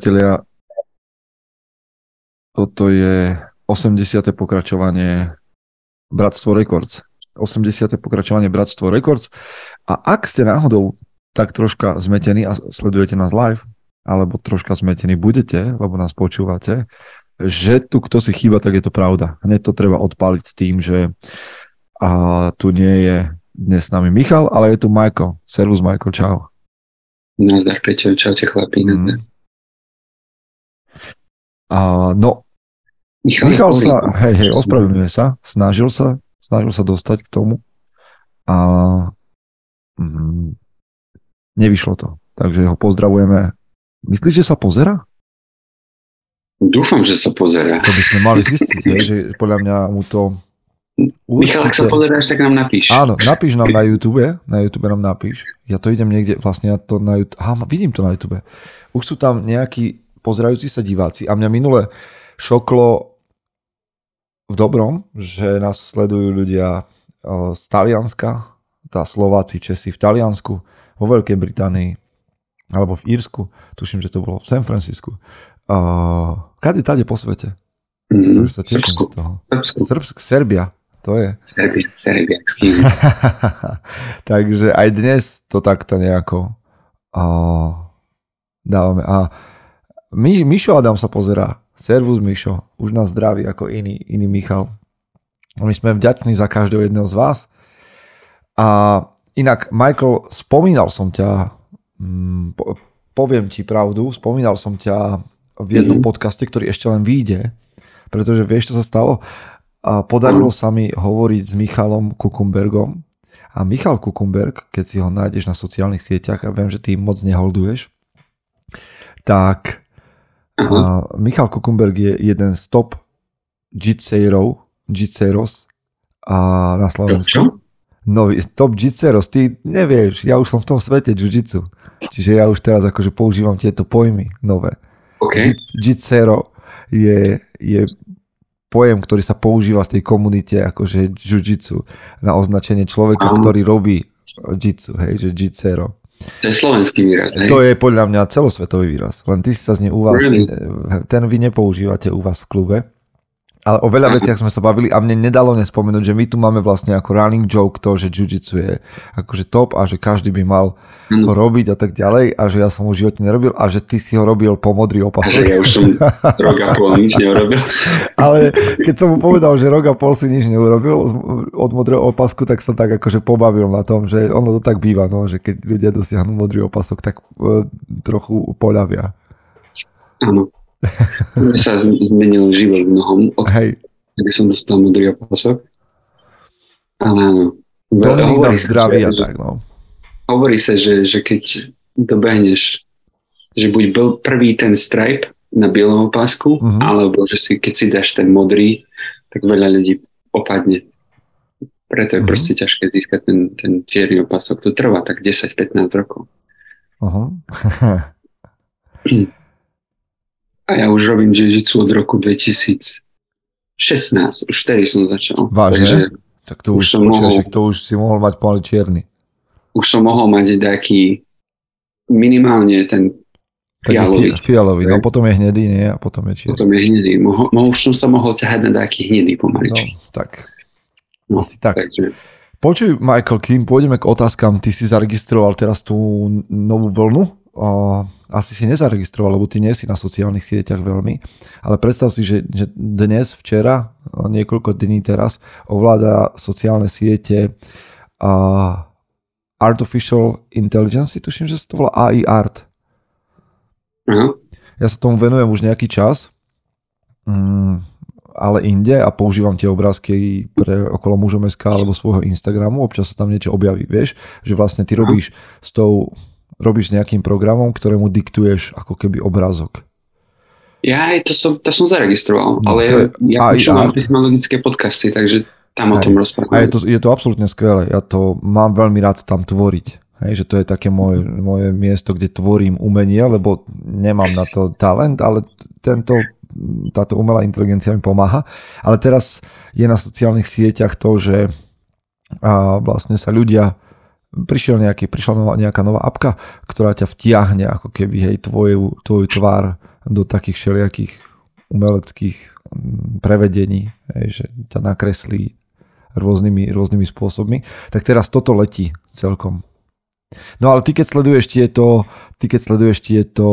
Priatelia, toto je 80. pokračovanie Bratstvo Records. 80. pokračovanie Bratstvo Records. A ak ste náhodou tak troška zmetení a sledujete nás live, alebo troška zmetení budete, lebo nás počúvate, že tu kto si chýba, tak je to pravda. Hneď to treba odpaliť s tým, že a tu nie je dnes s nami Michal, ale je tu Michael. Servus Michael, čau. Nazdar Peťo, čaute chlapí. Mm. A, no, Michal, Michal sa, hej, hej, ospravedlňuje sa, snažil sa, snažil sa dostať k tomu a mm, nevyšlo to. Takže ho pozdravujeme. Myslíš, že sa pozera? Dúfam, že sa pozera. To by sme mali zistiť, hej, že podľa mňa mu to Určite. Michal, ak sa pozeráš, tak nám napíš. Áno, napíš nám na YouTube, na YouTube nám napíš. Ja to idem niekde, vlastne ja to na YouTube, aha, vidím to na YouTube. Už sú tam nejakí pozerajúci sa diváci a mňa minule šoklo v dobrom, že nás sledujú ľudia z Talianska, tá Slováci, Česi v Taliansku, vo Veľkej Británii, alebo v Írsku, tuším, že to bolo v San Francisku. Uh, kade tade po svete? Mm, sa teším Srbsku. z toho. Srbsku. Srbsk, Serbia, to je. Serbia, Serbia, Takže aj dnes to takto nejako uh, dávame. A My, Mišo Adam sa pozerá. Servus Mišo, už nás zdraví ako iný, iný Michal. My sme vďační za každého jedného z vás. A inak, Michael, spomínal som ťa, mm, poviem ti pravdu, spomínal som ťa v jednom mm-hmm. podcaste, ktorý ešte len vyjde, pretože vieš, čo sa stalo? A podarilo sa mi hovoriť s Michalom Kukumbergom. A Michal Kukumberg, keď si ho nájdeš na sociálnych sieťach, a viem, že ty moc neholduješ, tak a Michal Kukumberg je jeden z top jitserov, jitseros a na Slovensku. No, top jitseros, ty nevieš, ja už som v tom svete jiu-jitsu. Čiže ja už teraz akože používam tieto pojmy nové. Okay. Jitsero je, je pojem, ktorý sa používa v tej komunite akože jiu-jitsu na označenie človeka, ktorý robí jitsu, hej, že jitsero. To je slovenský výraz, hej? To je podľa mňa celosvetový výraz. Len ty si sa z nej u vás, really? ten vy nepoužívate u vás v klube. Ale o veľa veciach sme sa bavili a mne nedalo nespomenúť, že my tu máme vlastne ako running joke to, že jiu-jitsu je akože top a že každý by mal mm. ho robiť a tak ďalej a že ja som ho v živote nerobil a že ty si ho robil po modrý opasok. Ja už som rok a pol nič neurobil. Ale keď som mu povedal, že rok a pol si nič neurobil od modrého opasku, tak som tak akože pobavil na tom, že ono to tak býva, no, že keď ľudia dosiahnu modrý opasok, tak uh, trochu poľavia. Áno. Mne sa zmenil život v nohom, od Hej. kedy som dostal modrý opasok. Ale áno. To hovorí zdraví a tak, no. Hovorí sa, že, že keď dobehneš, že buď bol prvý ten stripe na bielom opasku, uh-huh. alebo že si, keď si dáš ten modrý, tak veľa ľudí opadne. Preto je uh-huh. proste ťažké získať ten, ten čierny opasok. To trvá tak 10-15 rokov. Uh-huh. A ja už robím jiu-jitsu od roku 2016. Už vtedy som začal. Vážne? Takže tak to už, už som mohol, to už si mohol mať pomaly čierny. Už som mohol mať taký minimálne ten fialový. Fi, fialový, no potom je hnedý, nie? A potom je čierny. Potom je hnedý. Mohol, mohol, už som sa mohol ťahať na taký hnedý pomaličky. No, tak. No, Asi tak. Takže... Počuj, Michael, kým pôjdeme k otázkam, ty si zaregistroval teraz tú novú vlnu asi si nezaregistroval, lebo ty nie si na sociálnych sieťach veľmi, ale predstav si, že, že dnes, včera, niekoľko dní teraz ovláda sociálne siete uh, Artificial Intelligence, tuším, že sa to volá AI Art. Uh-huh. Ja sa tomu venujem už nejaký čas, mm, ale inde a používam tie obrázky pre okolo mužom.sk alebo svojho Instagramu, občas sa tam niečo objaví, vieš, že vlastne ty robíš s tou robíš nejakým programom, ktorému diktuješ ako keby obrazok. Ja aj to som, to som zaregistroval, no, ale je, ja počúvam technologické podcasty, takže tam aj, o tom rozprávam. A je to, je to absolútne skvelé, ja to mám veľmi rád tam tvoriť. Hej, že to je také moje, moje miesto, kde tvorím umenie, lebo nemám na to talent, ale tento, táto umelá inteligencia mi pomáha. Ale teraz je na sociálnych sieťach to, že a vlastne sa ľudia prišiel nejaký, prišla nová, nejaká nová apka, ktorá ťa vtiahne ako keby hej, tvoju, tvoju tvár do takých všelijakých umeleckých mm, prevedení, hej, že ťa nakreslí rôznymi, rôznymi spôsobmi. Tak teraz toto letí celkom. No ale ty keď sleduješ tieto, ty keď sleduješ tieto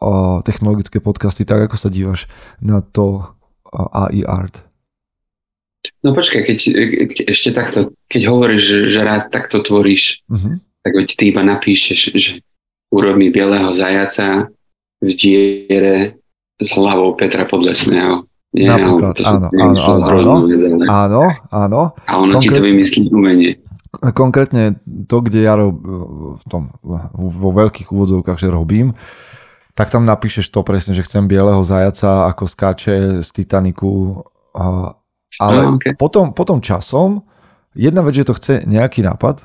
uh, technologické podcasty, tak ako sa dívaš na to uh, AI art? No počkaj, keď, keď ešte takto, keď hovoríš, že, že rád takto tvoríš, uh-huh. tak veď ty iba napíšeš, že urob mi bieleho zajaca v diere s hlavou Petra Podlesného. Nie, Napríklad, to áno, áno, áno, áno, áno, áno. A ono Konkrét... ti to vymyslí umenie. Konkrétne to, kde ja rob, v tom, vo veľkých úvodzovkách, že robím, tak tam napíšeš to presne, že chcem bieleho zajaca, ako skáče z Titaniku ale no, okay. potom, potom časom, jedna vec, že to chce nejaký nápad,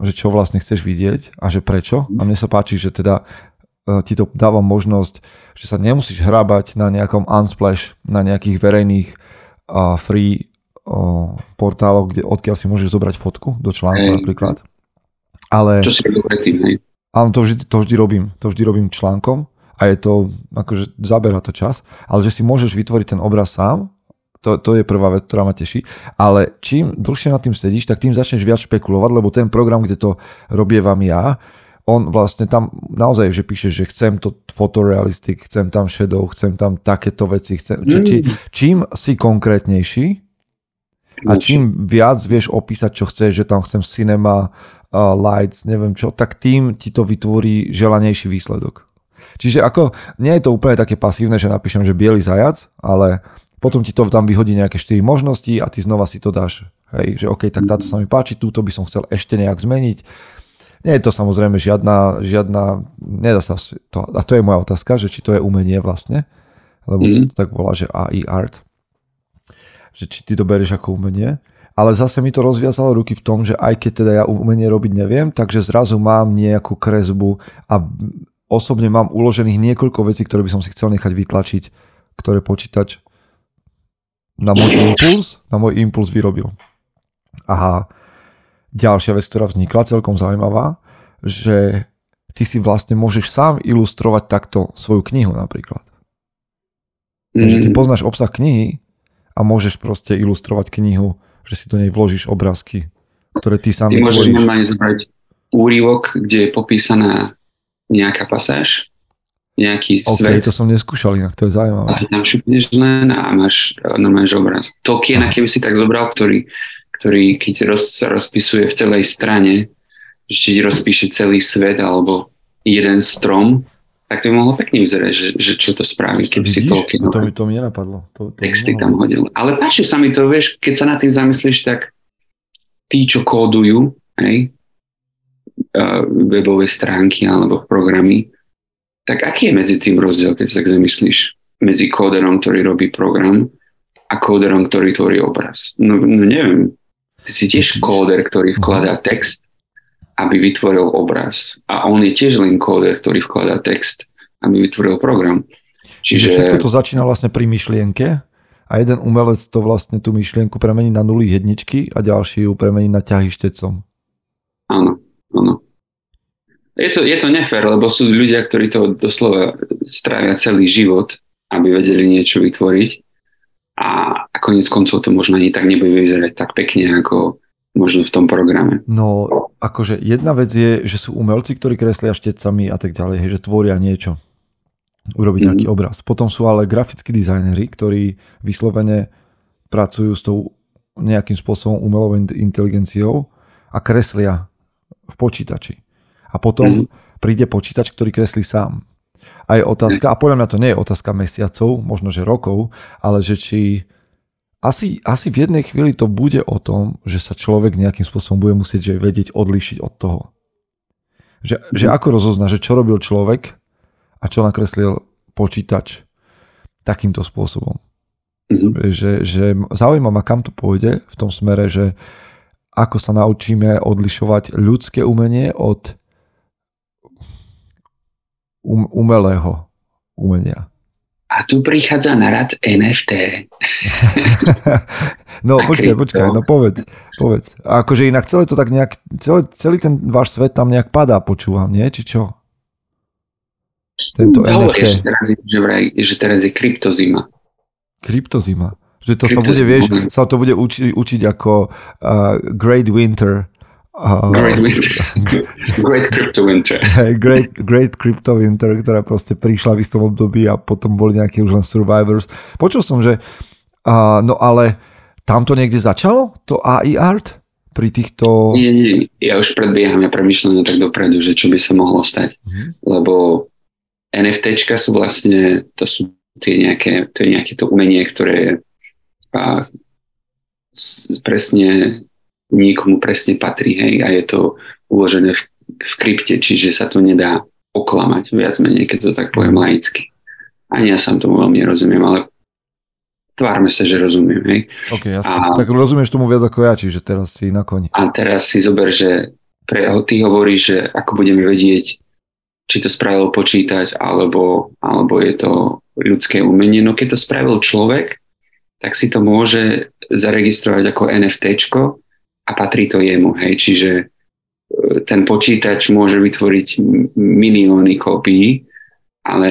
že čo vlastne chceš vidieť a že prečo. A mne sa páči, že teda e, ti to dáva možnosť, že sa nemusíš hrábať na nejakom Unsplash, na nejakých verejných uh, free uh, portáloch, kde, odkiaľ si môžeš zobrať fotku do článku hey. napríklad. Ale, čo si robil predtým, hej? Áno, to vždy, to vždy robím. To vždy robím článkom a je to, akože zabera to čas, ale že si môžeš vytvoriť ten obraz sám to, to je prvá vec, ktorá ma teší. Ale čím dlhšie nad tým sedíš, tak tým začneš viac špekulovať, lebo ten program, kde to robievam ja, on vlastne tam naozaj, že píše, že chcem to fotorealistik, chcem tam shadow, chcem tam takéto veci. Chcem, mm. či, čím si konkrétnejší a čím viac vieš opísať, čo chceš, že tam chcem cinema, uh, lights, neviem čo, tak tým ti to vytvorí želanejší výsledok. Čiže ako, nie je to úplne také pasívne, že napíšem, že biely zajac, ale potom ti to tam vyhodí nejaké 4 možnosti a ty znova si to dáš. Hej, že OK, tak táto sa mi páči, túto by som chcel ešte nejak zmeniť. Nie je to samozrejme žiadna, žiadna, nedá sa to, a to je moja otázka, že či to je umenie vlastne, lebo mm. sa to tak volá, že AI art, že či ty to berieš ako umenie, ale zase mi to rozviazalo ruky v tom, že aj keď teda ja umenie robiť neviem, takže zrazu mám nejakú kresbu a osobne mám uložených niekoľko vecí, ktoré by som si chcel nechať vytlačiť, ktoré počítač na môj impuls, na môj impuls vyrobil. Aha, ďalšia vec, ktorá vznikla, celkom zaujímavá, že ty si vlastne môžeš sám ilustrovať takto svoju knihu napríklad. Mm. Že ty mm. poznáš obsah knihy a môžeš proste ilustrovať knihu, že si do nej vložíš obrázky, ktoré ty sám ty. Môžeš normálne zobrať úrivok, kde je popísaná nejaká pasáž nejaký okay, svet. to som neskúšal inak, to je zaujímavé. A tam šupneš len a máš normálne obraz. Tolkiena, keby si tak zobral, ktorý, ktorý keď roz, sa rozpisuje v celej strane, že ti rozpíše celý svet alebo jeden strom, tak to by mohlo pekne vyzerať, že, že čo to spraví, keby Vidíš? si Tolkien. To mi, to mi nenapadlo. To, to texty tam hodil. Ale páči sa mi to, vieš, keď sa nad tým zamyslíš, tak tí, čo kódujú, hej, webové stránky alebo programy, tak aký je medzi tým rozdiel, keď sa tak zamyslíš, medzi kóderom, ktorý robí program a kóderom, ktorý tvorí obraz? No, no neviem. Ty si tiež kóder, ktorý vkladá text, aby vytvoril obraz. A on je tiež len kóder, ktorý vkladá text, aby vytvoril program. Čiže... Všetko to začína vlastne pri myšlienke a jeden umelec to vlastne tú myšlienku premení na nuly jedničky a ďalší ju premení na ťahy štecom. Áno, áno je to, je to nefér, lebo sú ľudia, ktorí to doslova strávia celý život, aby vedeli niečo vytvoriť a, a konec koncov to možno ani tak nebude vyzerať tak pekne, ako možno v tom programe. No, akože jedna vec je, že sú umelci, ktorí kreslia štecami a tak ďalej, že tvoria niečo, urobiť nejaký obraz. Potom sú ale grafickí dizajneri, ktorí vyslovene pracujú s tou nejakým spôsobom umelou inteligenciou a kreslia v počítači a potom mm. príde počítač, ktorý kreslí sám. A je otázka, a podľa mňa to nie je otázka mesiacov, možno že rokov, ale že či asi, asi v jednej chvíli to bude o tom, že sa človek nejakým spôsobom bude musieť že vedieť odlíšiť od toho. Že, mm. že ako rozozna, že čo robil človek a čo nakreslil počítač takýmto spôsobom. Mm. Že, že zaujíma ma, kam to pôjde v tom smere, že ako sa naučíme odlišovať ľudské umenie od um, umelého umenia. A tu prichádza na rad NFT. no počkaj, počkaj, no povedz, povedz. A akože inak celé to tak nejak, celý, celý ten váš svet tam nejak padá, počúvam, nie? Či čo? Tento no, NFT. Teraz, že, vraj, že teraz je kryptozima. Kryptozima. Že to sa bude, vieš, sa to bude uči, učiť ako uh, Great Winter. Uh, great Winter. great Crypto Winter. Hey, great, great Crypto Winter, ktorá proste prišla v istom období a potom boli nejakí už len Survivors. Počul som, že uh, no ale tam to niekde začalo? To AI art? Pri týchto... Nie, nie, ja už predbieham, ja premyšľam tak dopredu, že čo by sa mohlo stať. Mm-hmm. Lebo NFTčka sú vlastne, to sú tie nejaké, to je nejaké to umenie, ktoré a presne niekomu presne patrí, hej, a je to uložené v, v krypte, čiže sa to nedá oklamať, viac menej, keď to tak poviem mhm. laicky. Ani ja sám tomu veľmi nerozumiem, ale tvárme sa, že rozumiem, hej. Ok, jasne. A, tak rozumieš tomu viac ako ja, čiže teraz si na koni. A teraz si zober, že pre, ty hovoríš, že ako budeme vedieť, či to spravil počítať, alebo, alebo je to ľudské umenie. No keď to spravil človek, tak si to môže zaregistrovať ako NFT a patrí to jemu. Hej. Čiže e, ten počítač môže vytvoriť milióny kópií, ale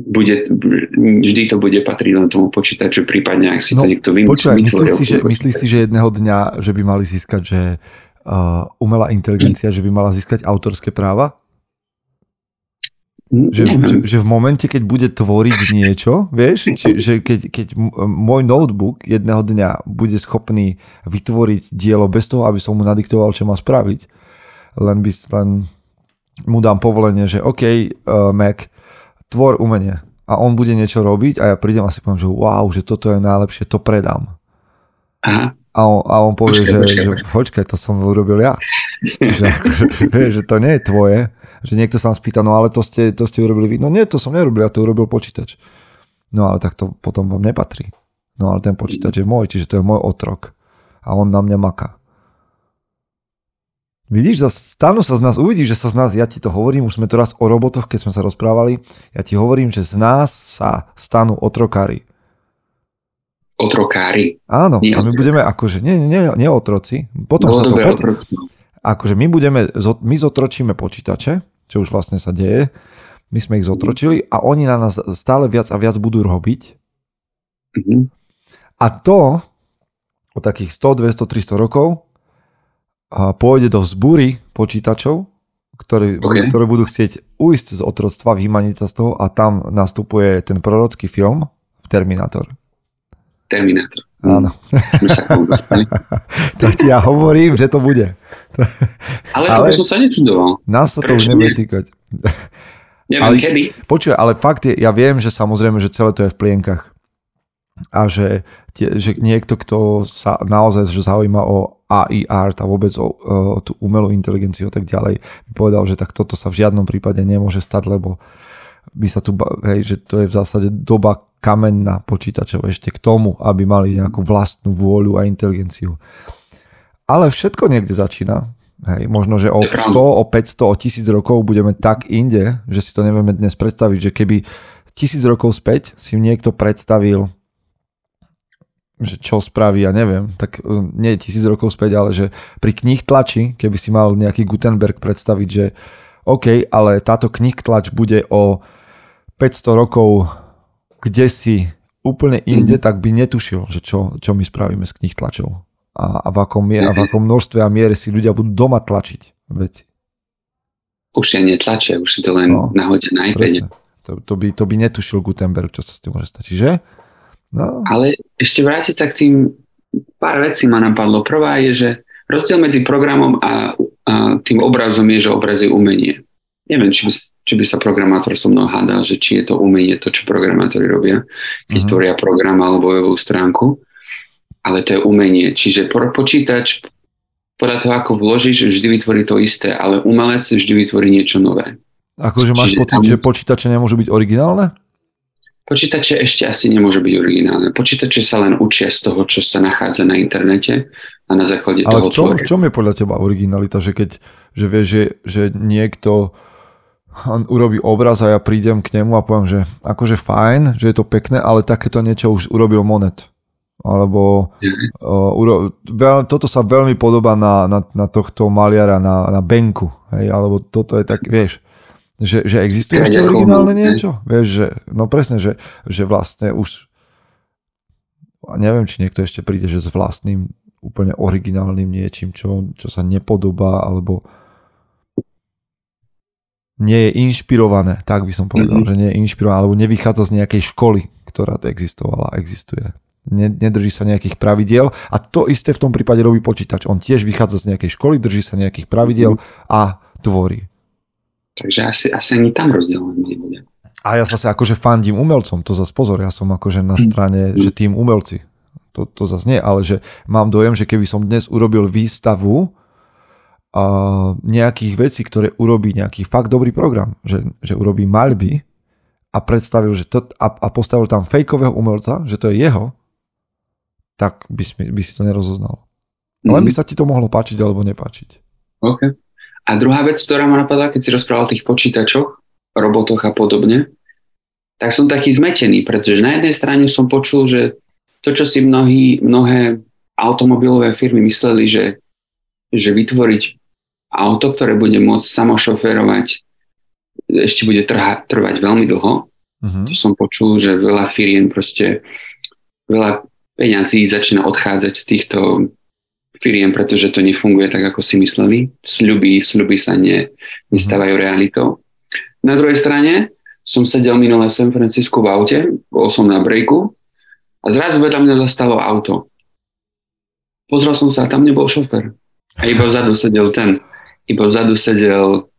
bude, vždy to bude patriť len tomu počítaču, prípadne ak si no, to niekto vymyslí. Počúvaj, myslíš si, že, myslí si, že jedného dňa, že by mali získať, že uh, umelá inteligencia, že by mala získať autorské práva? Že, že, že v momente, keď bude tvoriť niečo, vieš, či, že keď, keď môj notebook jedného dňa bude schopný vytvoriť dielo bez toho, aby som mu nadiktoval, čo má spraviť, len, by, len mu dám povolenie, že OK, uh, Mac, tvor umenie a on bude niečo robiť a ja prídem a si poviem, že wow, že toto je najlepšie, to predám. Aha. A on, a on povie, počkej, že, počkej. že počkaj, to som urobil ja. že, že, že to nie je tvoje, že niekto sa vám spýta, no ale to ste, to ste urobili vy. No nie, to som nerobil, ja to urobil počítač. No ale tak to potom vám nepatrí. No ale ten počítač je môj, čiže to je môj otrok. A on na mňa maká. Vidíš, stanú sa z nás, uvidíš, že sa z nás, ja ti to hovorím, už sme to raz o robotoch, keď sme sa rozprávali, ja ti hovorím, že z nás sa stanú otrokári. Otrokári? Áno, nie a my budeme akože, nie, nie, nie otroci, potom no, sa to... Potom, akože my budeme, my zotročíme počítače, čo už vlastne sa deje. My sme ich zotročili a oni na nás stále viac a viac budú robiť. Mm-hmm. A to o takých 100, 200, 300 rokov a pôjde do vzbúry počítačov, ktoré, okay. ktoré budú chcieť ujsť z otroctva, vymaniť sa z toho a tam nastupuje ten prorocký film Terminator. Terminator. Áno. tak ti ja hovorím, že to bude. Ale, ale to som sa nečudoval. Nás sa to už nebude týkať. Neviem ale, kedy. Počuj, ale fakt je, ja viem, že samozrejme, že celé to je v plienkach. A že, tie, že niekto, kto sa naozaj že zaujíma o AI art a vôbec o, o tú umelú inteligenciu a tak ďalej, by povedal, že tak toto sa v žiadnom prípade nemôže stať, lebo by sa tu, hej, že to je v zásade doba kamenná počítačov ešte k tomu, aby mali nejakú vlastnú vôľu a inteligenciu. Ale všetko niekde začína. Hej, možno, že o 100, o 500, o 1000 rokov budeme tak inde, že si to nevieme dnes predstaviť, že keby tisíc rokov späť si niekto predstavil, že čo spraví, ja neviem, tak e, nie tisíc rokov späť, ale že pri knih tlači, keby si mal nejaký Gutenberg predstaviť, že OK, ale táto knih tlač bude o 500 rokov kde si úplne inde, mm. tak by netušil, že čo, čo my spravíme s knih tlačov a, a, v akom mier, a v akom množstve a miere si ľudia budú doma tlačiť veci. Už sa netlačia, už si to len no, nahodia na iPade. To, to, by, to by netušil Gutenberg, čo sa s tým môže stať. Čiže? No. Ale ešte vrátiť sa k tým, pár vecí ma napadlo. Prvá je, že rozdiel medzi programom a, a tým obrazom je, že obraz je umenie. Neviem, či by, či by sa programátor so mnou hádal, že či je to umenie to, čo programátori robia, keď uh-huh. tvoria program alebo webovú stránku ale to je umenie. Čiže počítač podľa toho, ako vložíš, vždy vytvorí to isté, ale umelec vždy vytvorí niečo nové. Akože máš Čiže pocit, tam... že počítače nemôžu byť originálne? Počítače ešte asi nemôžu byť originálne. Počítače sa len učia z toho, čo sa nachádza na internete a na základe Ale toho... v čom, v čom je podľa teba originalita? Že keď že vieš, že, že niekto on urobí obraz a ja prídem k nemu a poviem, že akože fajn, že je to pekné, ale takéto niečo už urobil Monet. Alebo uh, uro, veľ, toto sa veľmi podobá na, na, na tohto maliara, na, na Benku. Hej, alebo toto je tak, vieš, že, že existuje ešte originálne niečo? Vieš, že, no presne, že, že vlastne už a neviem, či niekto ešte príde, že s vlastným úplne originálnym niečím, čo, čo sa nepodobá, alebo nie je inšpirované, tak by som povedal, mm-hmm. že nie je inšpirované, alebo nevychádza z nejakej školy, ktorá to existovala, existuje. Nedrží sa nejakých pravidiel a to isté v tom prípade robí počítač. On tiež vychádza z nejakej školy, drží sa nejakých pravidiel mm-hmm. a tvorí. Takže asi, asi ani tam rozdiel nebude. A ja zase akože fandím umelcom, to zase pozor, ja som akože na strane, mm. že tým umelci. To, to zase nie, ale že mám dojem, že keby som dnes urobil výstavu a nejakých vecí, ktoré urobí nejaký fakt dobrý program, že, že urobí maľby a predstavil, že to, a, a postavil tam fejkového umelca, že to je jeho, tak by, si, by si to nerozoznal. Mm. Len by sa ti to mohlo páčiť alebo nepáčiť. OK. A druhá vec, ktorá ma napadla, keď si rozprával o tých počítačoch, robotoch a podobne, tak som taký zmetený, pretože na jednej strane som počul, že to, čo si mnohí, mnohé automobilové firmy mysleli, že, že vytvoriť auto, ktoré bude môcť samošoférovať, ešte bude trha, trvať veľmi dlho. Uh-huh. To som počul, že veľa firien proste, veľa peňazí začína odchádzať z týchto firiem, pretože to nefunguje tak, ako si mysleli. Sľuby, sľuby sa ne, nestávajú uh-huh. realitou. Na druhej strane som sedel minulé v San Francisco v aute, bol som na breaku a zrazu vedľa mňa zastalo auto. Pozrel som sa a tam nebol šofer. A iba vzadu sedel ten iba vzadu sedel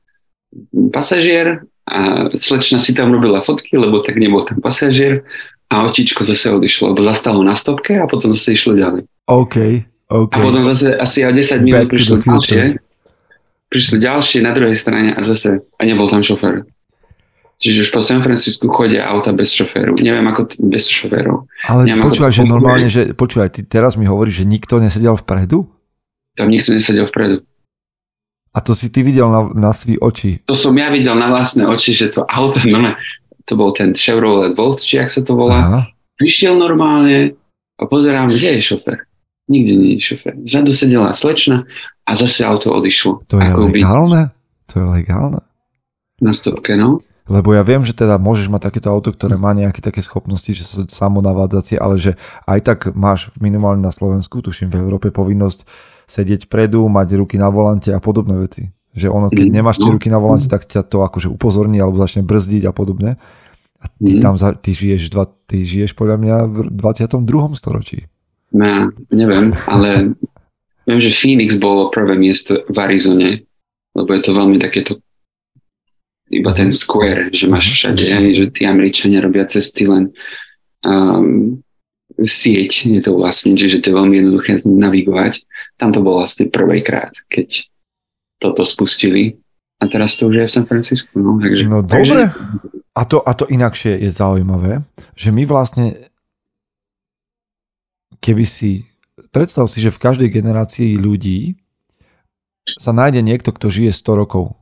pasažier a slečna si tam robila fotky, lebo tak nebol ten pasažier a očičko zase odišlo, lebo zastalo na stopke a potom zase išlo ďalej. OK, OK. A potom zase asi o 10 minút prišlo ďalšie, prišli ďalšie na druhej strane a zase a nebol tam šofér. Čiže už po San Francisku chodia auta bez šoféru. Neviem ako t- bez šoférov. Ale Neviem, počúvaj, že normálne, že počúvaj, ty teraz mi hovoríš, že nikto nesedel vpredu? Tam nikto nesedel vpredu. A to si ty videl na, na svý oči? To som ja videl na vlastné oči, že to auto, no, to bol ten Chevrolet Volt, či ak sa to volá. Aha. Prišiel normálne a pozerám, že je šofer. Nikde nie je šofer. Vzadu sedela slečna a zase auto odišlo. To je Ako legálne? By... To je legálne? Na stopke, no. Lebo ja viem, že teda môžeš mať takéto auto, ktoré má nejaké také schopnosti, že sa samonavádzacie, ale že aj tak máš minimálne na Slovensku, tuším v Európe povinnosť sedieť predu, mať ruky na volante a podobné veci. Že ono, keď mm. nemáš tie no. ruky na volante, tak ťa to akože upozorní alebo začne brzdiť a podobne. A ty mm. tam, za, ty žiješ, dva, ty žiješ podľa mňa v 22. storočí. No, neviem, ale viem, že Phoenix bolo prvé miesto v Arizone, lebo je to veľmi takéto iba ten square, že máš všade, že tí Američania robia cesty len um, sieť je to vlastne, čiže to je veľmi jednoduché navigovať. Tam to bolo vlastne prvýkrát, keď toto spustili. A teraz to už je v San Francisco. No, takže, no dobre. A to, a to inakšie je zaujímavé, že my vlastne keby si predstav si, že v každej generácii ľudí sa nájde niekto, kto žije 100 rokov.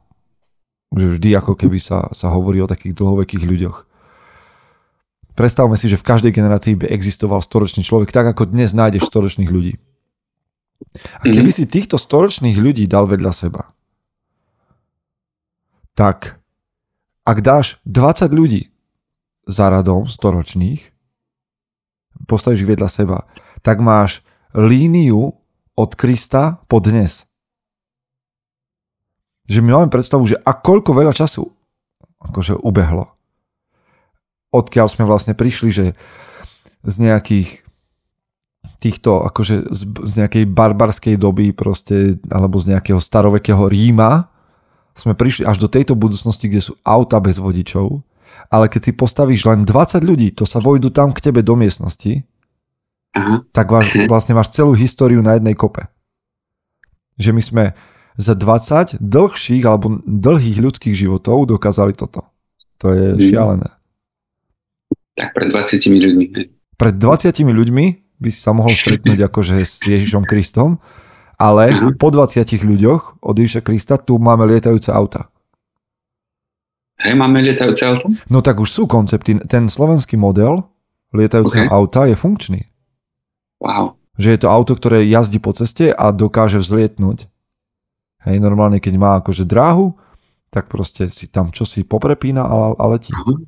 Že vždy ako keby sa, sa hovorí o takých dlhovekých ľuďoch. Predstavme si, že v každej generácii by existoval storočný človek, tak ako dnes nájdeš storočných ľudí. A keby mhm. si týchto storočných ľudí dal vedľa seba, tak ak dáš 20 ľudí za radom storočných, postavíš vedľa seba, tak máš líniu od Krista po dnes. Že my máme predstavu, že a koľko veľa času akože ubehlo odkiaľ sme vlastne prišli, že z nejakých týchto, akože z, z nejakej barbarskej doby proste, alebo z nejakého starovekého Ríma sme prišli až do tejto budúcnosti, kde sú auta bez vodičov, ale keď si postavíš len 20 ľudí, to sa vojdu tam k tebe do miestnosti, Aha. tak máš, vlastne máš celú históriu na jednej kope. Že my sme za 20 dlhších alebo dlhých ľudských životov dokázali toto. To je mm. šialené. Tak pred 20 ľuďmi. Pred 20 ľuďmi by si sa mohol stretnúť akože s Ježišom Kristom, ale Aha. po 20 ľuďoch od Ježiša Krista tu máme lietajúce auta. Hej, máme lietajúce auto? No tak už sú koncepty. Ten slovenský model lietajúceho okay. auta je funkčný. Wow. Že je to auto, ktoré jazdí po ceste a dokáže vzlietnúť. Hej, normálne keď má akože dráhu, tak proste si tam čo si poprepína a, a letí. Uh-huh.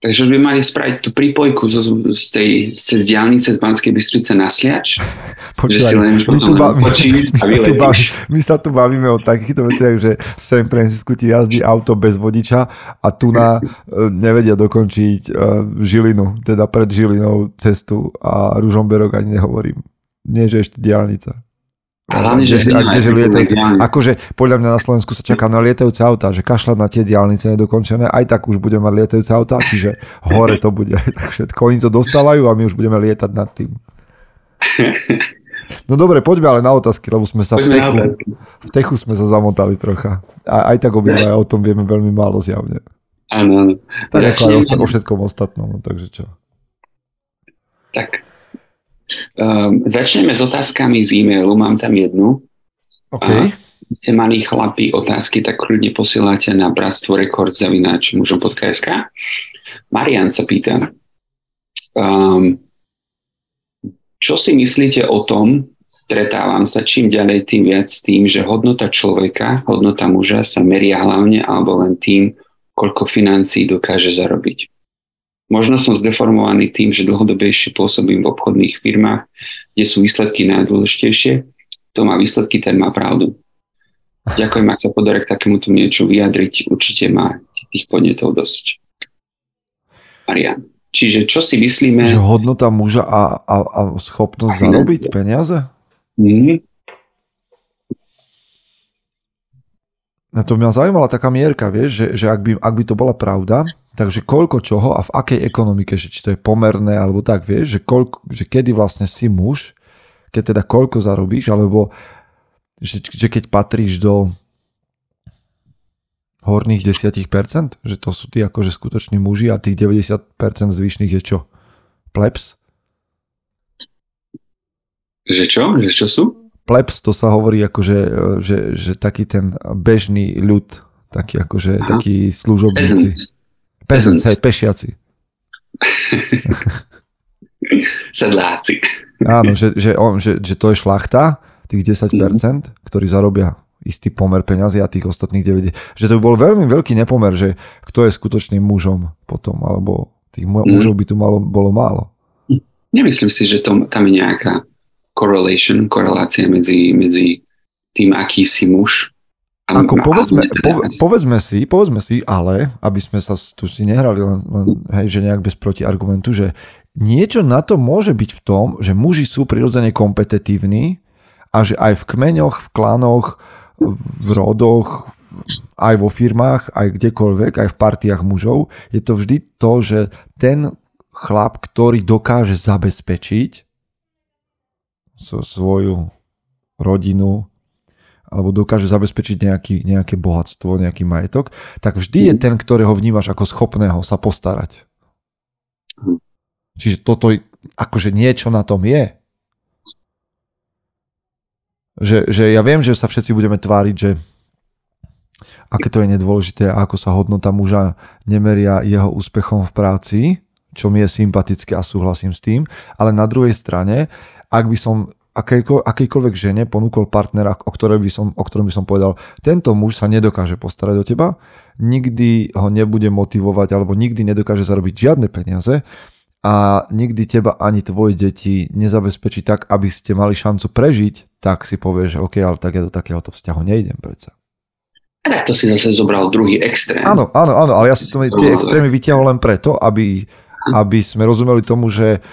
Takže by mali spraviť tú prípojku zo, z tej z diálnice z Banskej Bystrice na Sliač. Počúvaj, my, tu ba- my, my, sa tu baví, my sa tu bavíme o takýchto veciach, že v San Francisco ti jazdí auto bez vodiča a tu na e, nevedia dokončiť uh, Žilinu, teda pred Žilinou cestu a Ružomberok ani nehovorím. Nie, že ešte diálnica. A hlavne, že, a kdeže lietajúce, akože podľa mňa na Slovensku sa čaká na lietajúce auta, že kašľať na tie diálnice nedokončené, aj tak už budeme mať lietajúce auta, čiže hore to bude tak všetko. Oni to dostávajú a my už budeme lietať nad tým. No dobre, poďme ale na otázky, lebo sme sa v techu, v techu sme sa zamotali trocha. A aj tak obidva o tom vieme veľmi málo zjavne. Áno, áno. Tak ako aj o všetkom ostatnom, no, takže čo. Tak Um, začneme s otázkami z e-mailu, mám tam jednu. OK. A ste mali chlapi otázky, tak kľudne posielate na bratstvo rekord zavináč mužom.sk. Marian sa pýta, um, čo si myslíte o tom, stretávam sa čím ďalej tým viac s tým, že hodnota človeka, hodnota muža sa meria hlavne alebo len tým, koľko financí dokáže zarobiť. Možno som zdeformovaný tým, že dlhodobejšie pôsobím v obchodných firmách, kde sú výsledky najdôležitejšie. To má výsledky, ten má pravdu. Ďakujem, ak sa podarí k takémuto niečo vyjadriť. Určite má tých podnetov dosť. Marian. Čiže čo si myslíme... Že hodnota muža a, a, a schopnosť a zarobiť peniaze? Mm. Na to mňa zaujímala taká mierka, vieš, že, že ak, by, ak by to bola pravda, Takže koľko čoho a v akej ekonomike, že či to je pomerné alebo tak, vieš, že, koľko, že kedy vlastne si muž, keď teda koľko zarobíš, alebo že, že keď patríš do horných 10%, že to sú tí akože skutoční muži a tých 90% zvyšných je čo? Plebs? Že čo? Že čo sú? Plebs, to sa hovorí akože, že, že taký ten bežný ľud, taký akože, Aha. takí služobníci. Peasants. Peasants, hej, pešiaci. Sedláci. Áno, že, že, on, že, že to je šlachta, tých 10%, mm. ktorí zarobia istý pomer peňazí a tých ostatných 90. Že to by bol veľmi veľký nepomer, že kto je skutočným mužom potom, alebo tých mm. mužov by tu malo, bolo málo. Nemyslím si, že to, tam je nejaká correlation, korelácia medzi, medzi tým, aký si muž ako povedzme, povedzme si, povedzme si, ale, aby sme sa tu si nehrali len, len hej, že nejak bez protiargumentu, že niečo na to môže byť v tom, že muži sú prirodzene kompetitívni a že aj v kmeňoch, v klanoch, v rodoch, aj vo firmách, aj kdekoľvek, aj v partiách mužov, je to vždy to, že ten chlap, ktorý dokáže zabezpečiť svoju rodinu, alebo dokáže zabezpečiť nejaký, nejaké bohatstvo, nejaký majetok, tak vždy je mhm. ten, ktorého vnímaš ako schopného sa postarať. Mhm. Čiže toto akože niečo na tom je. Že, že ja viem, že sa všetci budeme tváriť, že aké to je nedôležité a ako sa hodnota muža nemeria jeho úspechom v práci, čo mi je sympatické a súhlasím s tým, ale na druhej strane, ak by som akejko, akejkoľvek žene ponúkol partnera, o, ktorej by som, o ktorom by som povedal, tento muž sa nedokáže postarať o teba, nikdy ho nebude motivovať alebo nikdy nedokáže zarobiť žiadne peniaze a nikdy teba ani tvoje deti nezabezpečí tak, aby ste mali šancu prežiť, tak si povieš, že OK, ale tak ja do takéhoto vzťahu nejdem predsa. A to si zase zobral druhý extrém. Áno, áno, áno, ale ja som to, tie extrémy vytiahol len preto, aby, aby sme rozumeli tomu, že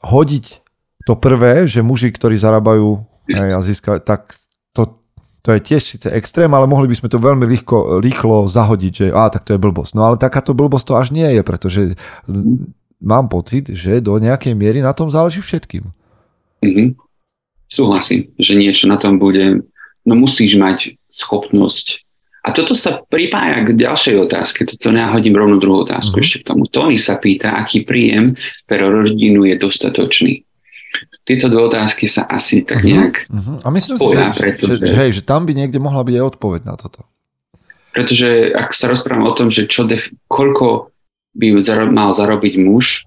hodiť to prvé, že muži, ktorí zarábajú a získajú, tak to, to je tiež síce extrém, ale mohli by sme to veľmi rýchlo, rýchlo zahodiť, že á, tak to je blbosť. No ale takáto blbosť to až nie je, pretože mám pocit, že do nejakej miery na tom záleží všetkým. Mm-hmm. Súhlasím, že niečo na tom bude, no musíš mať schopnosť a toto sa pripája k ďalšej otázke, toto nehodím rovno druhú otázku mm-hmm. ešte k tomu. Tony sa pýta, aký príjem pre rodinu je dostatočný tieto dve otázky sa asi tak mhm, nejak uh-huh, uh-huh. A myslím si, že, pretože... že, že, hej, že tam by niekde mohla byť aj odpoveď na toto. Pretože ak sa rozprávame o tom, že čo def- koľko by zaro- mal zarobiť muž,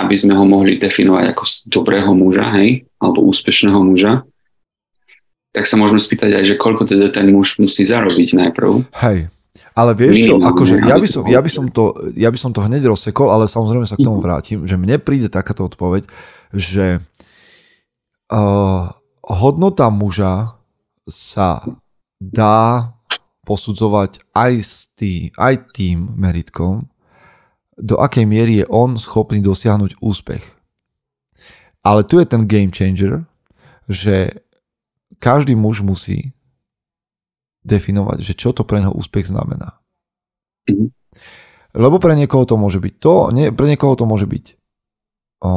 aby sme ho mohli definovať ako dobrého muža, hej, alebo úspešného muža, tak sa môžeme spýtať aj, že koľko teda ten muž musí zarobiť najprv. Hej, ale vieš čo, akože ja by, som, ja, by som to, ja by som to hneď rozsekol, ale samozrejme sa k tomu vrátim, že mne príde takáto odpoveď, že uh, hodnota muža sa dá posudzovať aj, s tý, aj tým meritkom, do akej miery je on schopný dosiahnuť úspech. Ale tu je ten game changer, že každý muž musí definovať, že čo to pre neho úspech znamená. Mm-hmm. Lebo pre niekoho to môže byť to, nie, pre niekoho to môže byť o,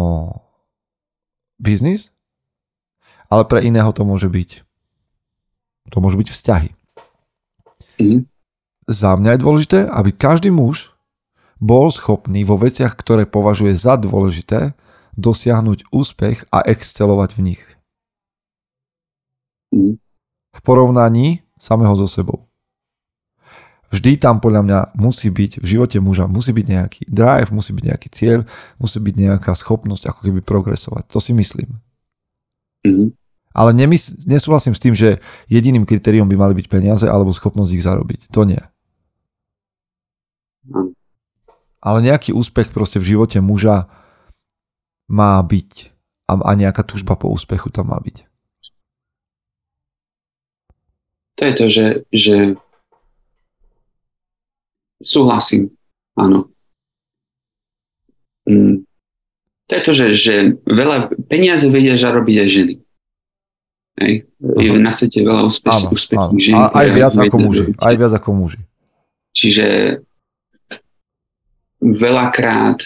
biznis, ale pre iného to môže byť to môže byť vzťahy. Mm-hmm. Za mňa je dôležité, aby každý muž bol schopný vo veciach, ktoré považuje za dôležité, dosiahnuť úspech a excelovať v nich. Mm-hmm. V porovnaní samého so sebou. Vždy tam podľa mňa musí byť v živote muža, musí byť nejaký drive, musí byť nejaký cieľ, musí byť nejaká schopnosť ako keby progresovať. To si myslím. Mm-hmm. Ale nemys- nesúhlasím s tým, že jediným kritériom by mali byť peniaze alebo schopnosť ich zarobiť. To nie. Ale nejaký úspech proste v živote muža má byť a, a nejaká túžba po úspechu tam má byť. To je to, že, že súhlasím, áno. Mm. To je to, že, že veľa peniaze vedia zarobiť aj ženy. Hej. Je na svete veľa úspeš, áno, úspešných žien. Aj viac ako muži. Aj viac ako muži. Čiže veľakrát,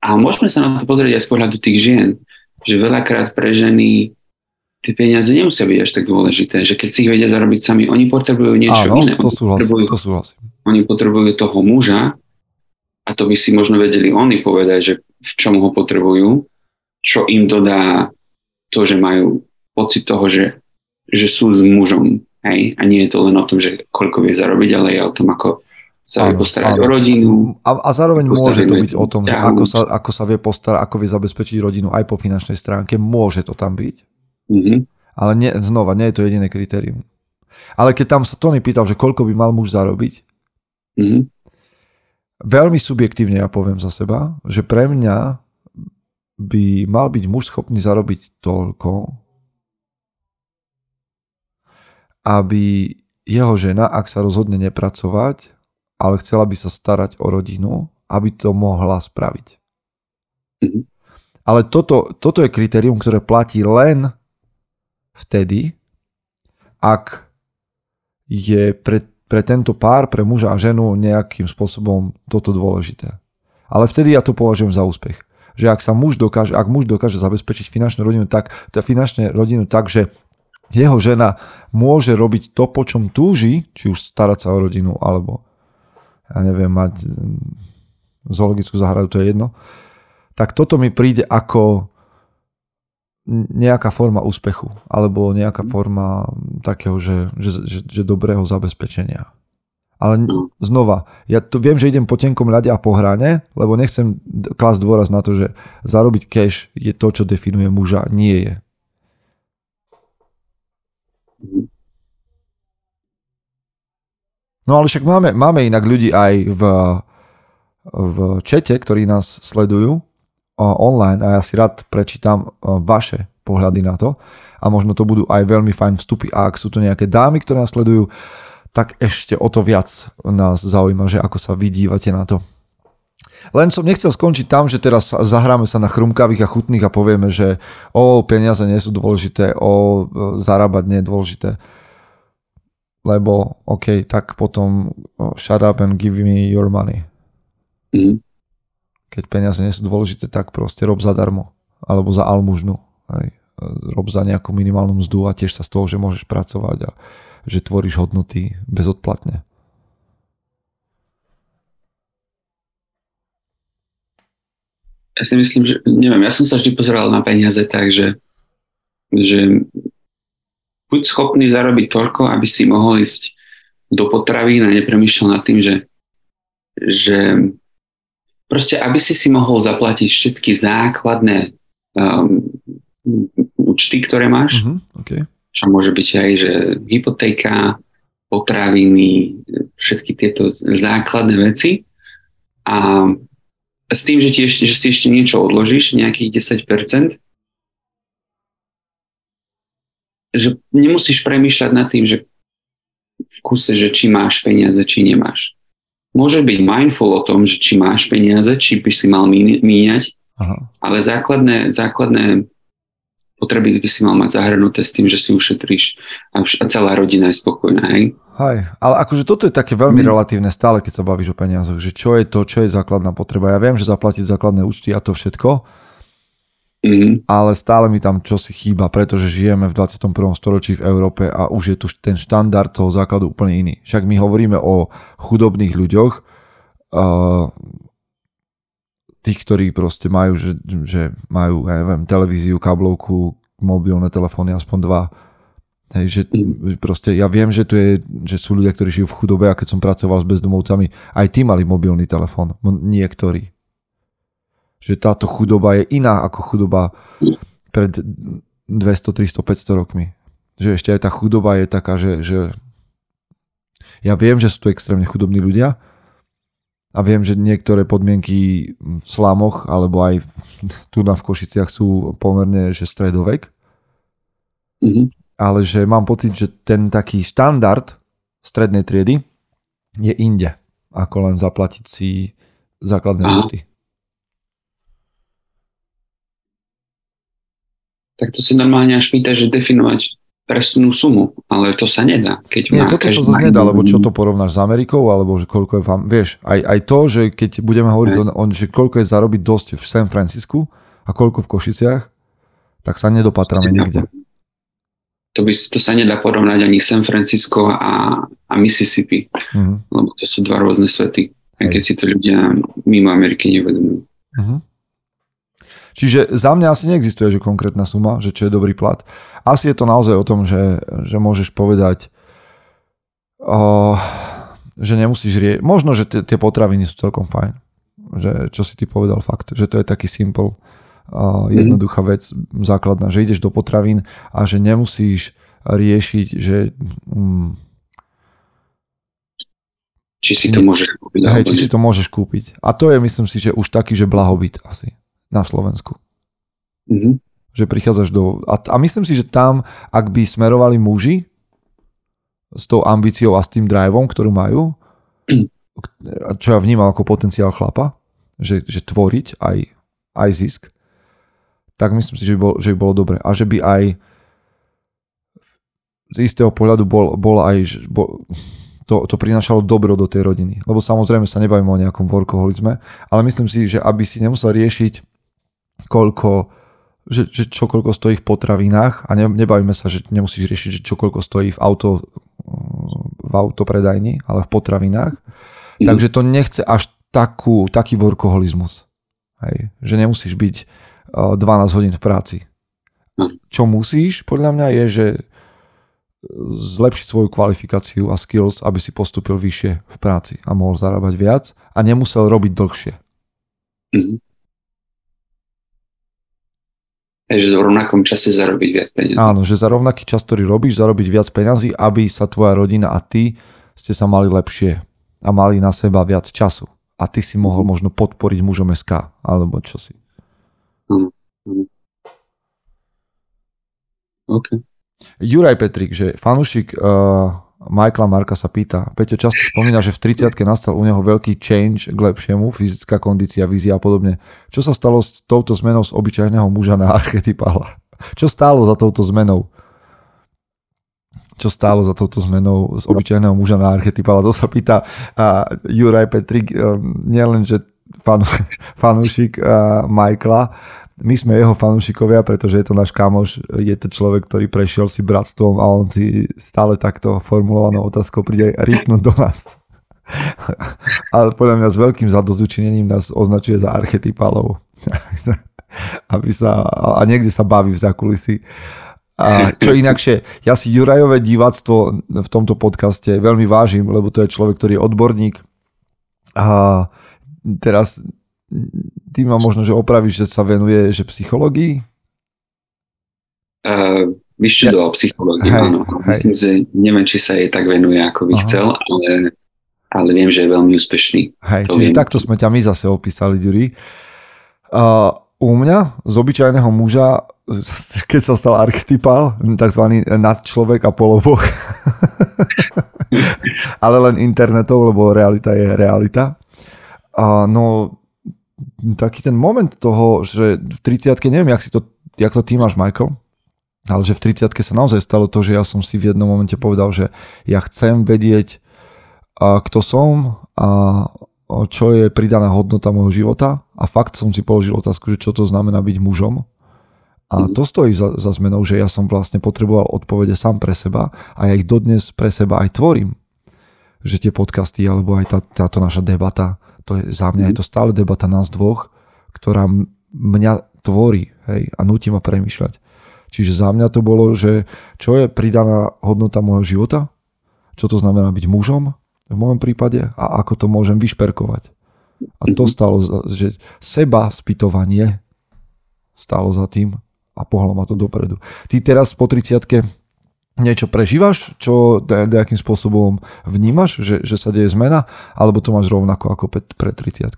a môžeme sa na to pozrieť aj z pohľadu tých žien, že veľakrát pre ženy tie peniaze nemusia byť až tak dôležité, že keď si ich vedia zarobiť sami, oni potrebujú niečo Áno, iné. to súhlasím, to súhlasím. Oni potrebujú toho muža a to by si možno vedeli oni povedať, že v čom ho potrebujú, čo im dodá to, že majú pocit toho, že, že sú s mužom. Hej? A nie je to len o tom, že koľko vie zarobiť, ale je o tom, ako sa vie postarať áno. o rodinu. A, a zároveň môže to byť o tom, že ako sa, ako sa vie postarať, ako vie zabezpečiť rodinu aj po finančnej stránke. Môže to tam byť. Mm-hmm. Ale nie, znova, nie je to jediné kritérium. Ale keď tam sa Tony pýtal, že koľko by mal muž zarobiť, mm-hmm. veľmi subjektívne ja poviem za seba, že pre mňa by mal byť muž schopný zarobiť toľko, aby jeho žena, ak sa rozhodne nepracovať, ale chcela by sa starať o rodinu, aby to mohla spraviť. Mm-hmm. Ale toto, toto je kritérium, ktoré platí len vtedy, ak je pre, pre tento pár, pre muža a ženu nejakým spôsobom toto dôležité. Ale vtedy ja to považujem za úspech. Že ak sa muž dokáže, ak muž dokáže zabezpečiť finančnú rodinu tak, finančnú rodinu tak, že jeho žena môže robiť to, po čom túži, či už starať sa o rodinu, alebo ja neviem, mať mm, zoologickú záhradu, to je jedno, tak toto mi príde ako nejaká forma úspechu, alebo nejaká forma takého, že, že, že, že dobrého zabezpečenia. Ale znova, ja to viem, že idem po tenkom ľade a po hrane, lebo nechcem klásť dôraz na to, že zarobiť cash je to, čo definuje muža. Nie je. No ale však máme, máme inak ľudí aj v, v čete, ktorí nás sledujú online a ja si rád prečítam vaše pohľady na to a možno to budú aj veľmi fajn vstupy a ak sú to nejaké dámy, ktoré nás sledujú, tak ešte o to viac nás zaujíma, že ako sa vydívate na to. Len som nechcel skončiť tam, že teraz zahráme sa na chrumkavých a chutných a povieme, že o peniaze nie sú dôležité, o zarábať nie je dôležité. Lebo, OK, tak potom shut up and give me your money. Mm. Keď peniaze nie sú dôležité, tak proste rob zadarmo. Alebo za almužnu. Hej. Rob za nejakú minimálnu mzdu a tiež sa z toho, že môžeš pracovať a že tvoríš hodnoty bezodplatne. ja si myslím, že neviem, ja som sa vždy pozeral na peniaze tak, že, že buď schopný zarobiť toľko, aby si mohol ísť do potravín a nepremýšľal nad tým, že, že proste, aby si si mohol zaplatiť všetky základné um, účty, ktoré máš, uh-huh, okay. čo môže byť aj, že hypotéka, potraviny, všetky tieto základné veci a s tým, že, ti ešte, že si ešte niečo odložíš, nejakých 10%, že nemusíš premýšľať nad tým, že v kuse, že či máš peniaze, či nemáš. Môže byť mindful o tom, že či máš peniaze, či by si mal míňať, Aha. ale základné, základné potreby by si mal mať zahrnuté s tým, že si ušetríš a, a celá rodina je spokojná. Hej? Hej, ale akože toto je také veľmi mm. relatívne stále, keď sa bavíš o peniazoch, že čo je to, čo je základná potreba. Ja viem, že zaplatiť základné účty a to všetko, Mm-hmm. Ale stále mi tam čosi chýba, pretože žijeme v 21. storočí v Európe a už je tu ten štandard toho základu úplne iný. Však my hovoríme o chudobných ľuďoch, uh, tých, ktorí proste majú, že, že majú, ja neviem, televíziu, kablovku, mobilné telefóny, aspoň dva. Hej, že mm. proste ja viem, že, tu je, že sú ľudia, ktorí žijú v chudobe a keď som pracoval s bezdomovcami, aj tí mali mobilný telefón. Niektorí že táto chudoba je iná ako chudoba pred 200, 300, 500 rokmi. Že ešte aj tá chudoba je taká, že, že ja viem, že sú tu extrémne chudobní ľudia a viem, že niektoré podmienky v slamoch alebo aj tu na v Košiciach sú pomerne že stredovek. Mm-hmm. Ale že mám pocit, že ten taký štandard strednej triedy je inde, ako len zaplatiť si základné účty. Tak to si normálne až pýta, že definovať presnú sumu, ale to sa nedá. Keď Nie, toto sa zase nedá, lebo čo to porovnáš s Amerikou, alebo že koľko je vám, vieš, aj, aj to, že keď budeme hovoriť o, o, že koľko je zarobiť dosť v San Francisku a koľko v Košiciach, tak sa nedopatrame nikde. To, by, to sa nedá porovnať ani San Francisco a, a Mississippi, uh-huh. lebo to sú dva rôzne svety, aj keď si to ľudia mimo Ameriky nevedomujú. Uh-huh. Čiže za mňa asi neexistuje, že konkrétna suma, že čo je dobrý plat. Asi je to naozaj o tom, že, že môžeš povedať, o, že nemusíš rie... Možno, že tie potraviny sú celkom fajn. Že, čo si ty povedal fakt, že to je taký simple, o, jednoduchá vec, základná, že ideš do potravín a že nemusíš riešiť, že... Mm, či si to môžeš kúpiť. Hej, či si to môžeš kúpiť. A to je, myslím si, že už taký, že blahobyt asi na Slovensku. Mm-hmm. Že prichádzaš do... A, a myslím si, že tam, ak by smerovali muži s tou ambíciou a s tým driveom, ktorú majú, mm. čo ja vnímam ako potenciál chlapa, že, že tvoriť aj, aj zisk, tak myslím si, že by, bol, že by bolo dobre. A že by aj z istého pohľadu bol, bol aj... Bol, to, to prinášalo dobro do tej rodiny. Lebo samozrejme sa nebavíme o nejakom workoholizme, ale myslím si, že aby si nemusel riešiť koľko, že, že čo koľko stojí v potravinách a ne, nebavíme sa, že nemusíš riešiť, že čo koľko stojí v auto v autopredajni, ale v potravinách. Mm. Takže to nechce až takú, taký workoholizmus. Hej. Že nemusíš byť 12 hodín v práci. Mm. Čo musíš, podľa mňa, je, že zlepšiť svoju kvalifikáciu a skills, aby si postupil vyššie v práci a mohol zarábať viac a nemusel robiť dlhšie. Mm-hmm. Že v rovnakom čase zarobiť viac peniazí. Áno, že za rovnaký čas, ktorý robíš, zarobiť viac peniazy, aby sa tvoja rodina a ty ste sa mali lepšie a mali na seba viac času. A ty si mohol možno podporiť mužom SK, alebo čo si. Áno. OK. Juraj Petrik, že fanúšik uh, Michaela Marka sa pýta, Peťo často spomína, že v 30 nastal u neho veľký change k lepšiemu, fyzická kondícia, vízia a podobne. Čo sa stalo s touto zmenou z obyčajného muža na archetypála? Čo stálo za touto zmenou? Čo stálo za touto zmenou z obyčajného muža na archetypála? To sa pýta uh, Juraj Petrik, um, nielen, že fan, fanúšik Michaela, my sme jeho fanúšikovia, pretože je to náš kamoš, je to človek, ktorý prešiel si bratstvom a on si stále takto formulovanou otázkou príde rypnúť do nás. Ale podľa mňa s veľkým zadozučinením nás označuje za archetypálov. Aby sa, a niekde sa baví v zákulisí. A čo inakšie, ja si Jurajové diváctvo v tomto podcaste veľmi vážim, lebo to je človek, ktorý je odborník. A teraz ty ma možno, že opravíš, že sa venuje že psychológii? Uh, vyštudoval ja. psychológiu, hej, áno. Hej. Myslím, že neviem, či sa jej tak venuje, ako by Aha. chcel, ale, ale viem, že je veľmi úspešný. Hej, to čiže viem. takto sme ťa my zase opísali, Juri. Uh, u mňa z obyčajného muža, keď sa stal archetypal, tzv. nadčlovek a poloboch, ale len internetov, lebo realita je realita. A no, taký ten moment toho, že v 30 neviem, jak, si to, jak to ty máš, Michael, ale že v 30 sa naozaj stalo to, že ja som si v jednom momente povedal, že ja chcem vedieť, a kto som a čo je pridaná hodnota môjho života a fakt som si položil otázku, že čo to znamená byť mužom. A mhm. to stojí za, za zmenou, že ja som vlastne potreboval odpovede sám pre seba a ja ich dodnes pre seba aj tvorím. Že tie podcasty alebo aj tá, táto naša debata, to je za mňa je to stále debata nás dvoch, ktorá mňa tvorí hej, a nutí ma premýšľať. Čiže za mňa to bolo, že čo je pridaná hodnota môjho života, čo to znamená byť mužom v môjom prípade a ako to môžem vyšperkovať. A to mhm. stalo, že seba spytovanie stalo za tým a pohlo ma to dopredu. Ty teraz po 30 niečo prežívaš, čo nejakým spôsobom vnímaš, že, že sa deje zmena, alebo to máš rovnako ako pred, pred 30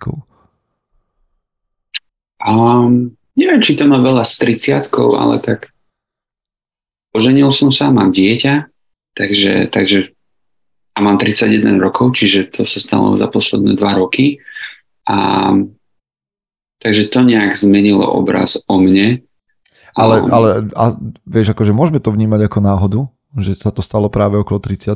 um, Neviem, či to má veľa s 30 ale tak oženil som sa, mám dieťa, takže, takže a mám 31 rokov, čiže to sa stalo za posledné dva roky. A, takže to nejak zmenilo obraz o mne. Ale, ale a, vieš, akože môžeme to vnímať ako náhodu, že sa to stalo práve okolo 30.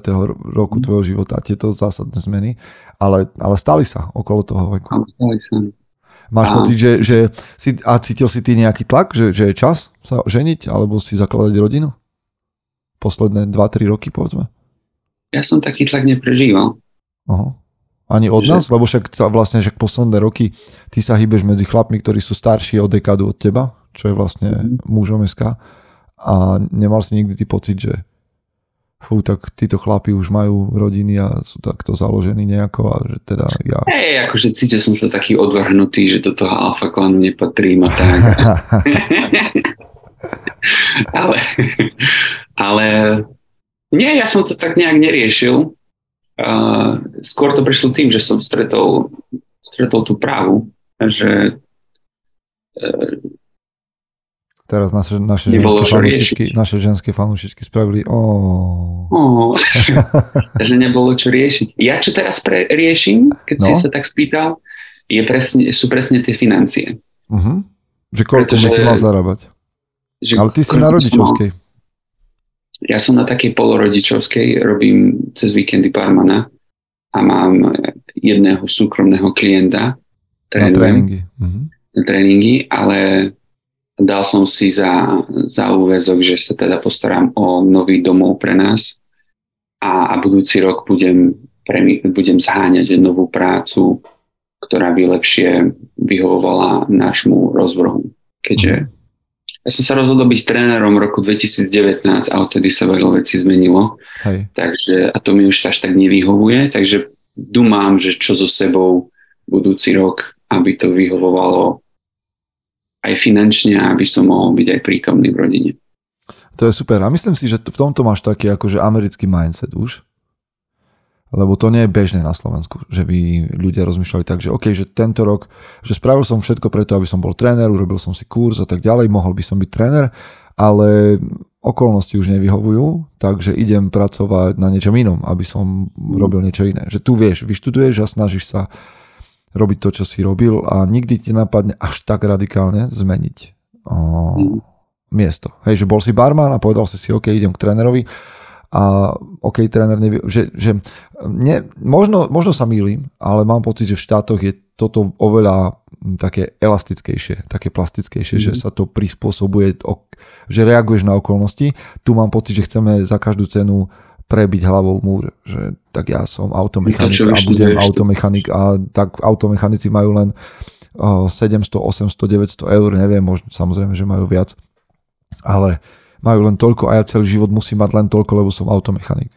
roku mm. tvojho života, tieto zásadné zmeny, ale, ale stali sa okolo toho veku. Ale stali sa. Máš a... pocit, že, že si, a cítil si ty nejaký tlak, že, že je čas sa ženiť, alebo si zakladať rodinu? Posledné 2-3 roky, povedzme ja som taký tlak neprežíval. Aha. Ani od že... nás? Lebo však vlastne, že posledné roky ty sa hýbeš medzi chlapmi, ktorí sú starší o dekádu od teba, čo je vlastne mm. mužom SK. A nemal si nikdy ty pocit, že fú, tak títo chlapi už majú rodiny a sú takto založení nejako a že teda ja... Hej, akože cítil som sa taký odvrhnutý, že do toho alfa klanu nepatrím a tak. ale, ale nie, ja som to tak nejak neriešil. Uh, skôr to prišlo tým, že som stretol, stretol tú právu, že uh, Teraz naše, naše, ženské fanúšičky, naše ženské fanúšičky spravili oh. oh. že nebolo čo riešiť. Ja čo teraz pre, riešim, keď no. si sa tak spýtal, je presne, sú presne tie financie. Uh-huh. Že koľko Pretože, by si mal zarábať? Že Ale ty si na rodičovskej. Mal, ja som na takej polorodičovskej, robím cez víkendy barmana a mám jedného súkromného klienta. Na tréningy. Mhm. Na tréningy, ale dal som si za, za úvezok, že sa teda postaram o nový domov pre nás a, a budúci rok budem, pre, budem zháňať novú prácu, ktorá by lepšie vyhovovala nášmu rozvrhu. Keďže mm. Ja som sa rozhodol byť trénerom roku 2019 a odtedy sa veľa vecí zmenilo. Hej. Takže, a to mi už až tak nevyhovuje, takže dúmam, že čo so sebou budúci rok, aby to vyhovovalo aj finančne, aby som mohol byť aj prítomný v rodine. To je super. A myslím si, že v tomto máš taký akože americký mindset už lebo to nie je bežné na Slovensku, že by ľudia rozmýšľali tak, že OK, že tento rok, že spravil som všetko preto, aby som bol tréner, urobil som si kurz a tak ďalej, mohol by som byť tréner, ale okolnosti už nevyhovujú, takže idem pracovať na niečom inom, aby som robil niečo iné. Že tu vieš, vyštuduješ a snažíš sa robiť to, čo si robil a nikdy ti napadne až tak radikálne zmeniť o, miesto. Hej, že bol si barman a povedal si si, OK, idem k trénerovi a OK, tréner nevie, že, že ne, možno, možno sa mýlim, ale mám pocit, že v štátoch je toto oveľa také elastickejšie, také plastickejšie, mm-hmm. že mhm. sa to prispôsobuje, že reaguješ na okolnosti. Tu mám pocit, že chceme za každú cenu prebiť hlavou múr, že tak ja som automechanik a budem automechanik a tak automechanici majú len 700, 800, 900 eur, neviem, možno samozrejme, že majú viac, ale majú len toľko a ja celý život musím mať len toľko, lebo som automechanik.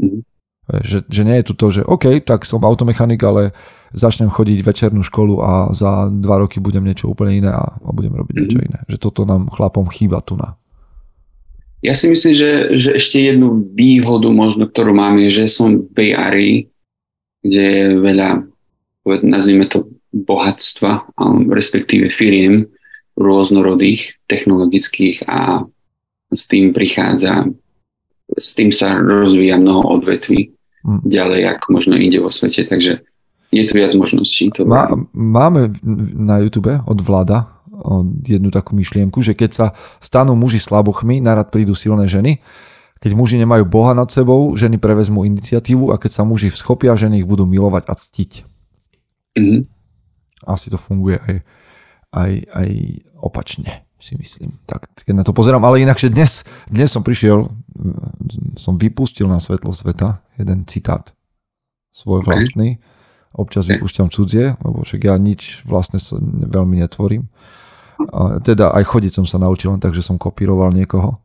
Mm-hmm. Že, že nie je tu to, že OK, tak som automechanik, ale začnem chodiť večernú školu a za dva roky budem niečo úplne iné a, a budem robiť mm-hmm. niečo iné. Že toto nám chlapom chýba tu na. Ja si myslím, že, že ešte jednu výhodu možno, ktorú mám, je, že som v Bay Area, kde je veľa, nazvime to, bohatstva, respektíve firiem rôznorodých, technologických a s tým prichádza, s tým sa rozvíja mnoho odvetví hmm. ďalej, ako možno inde vo svete, takže je tu viac možností. To Má, máme na YouTube od vláda jednu takú myšlienku, že keď sa stanú muži slabochmi, narad prídu silné ženy. Keď muži nemajú Boha nad sebou, ženy prevezmú iniciatívu a keď sa muži schopia, ženy ich budú milovať a ctiť. Mm-hmm. Asi to funguje aj, aj, aj opačne, si myslím. Tak keď na to pozerám, ale inakšie dnes, dnes som prišiel, som vypustil na svetlo sveta jeden citát svoj vlastný. Občas vypúšťam cudzie, lebo však ja nič vlastne veľmi netvorím. Teda aj chodiť som sa naučil len tak, že som kopíroval niekoho.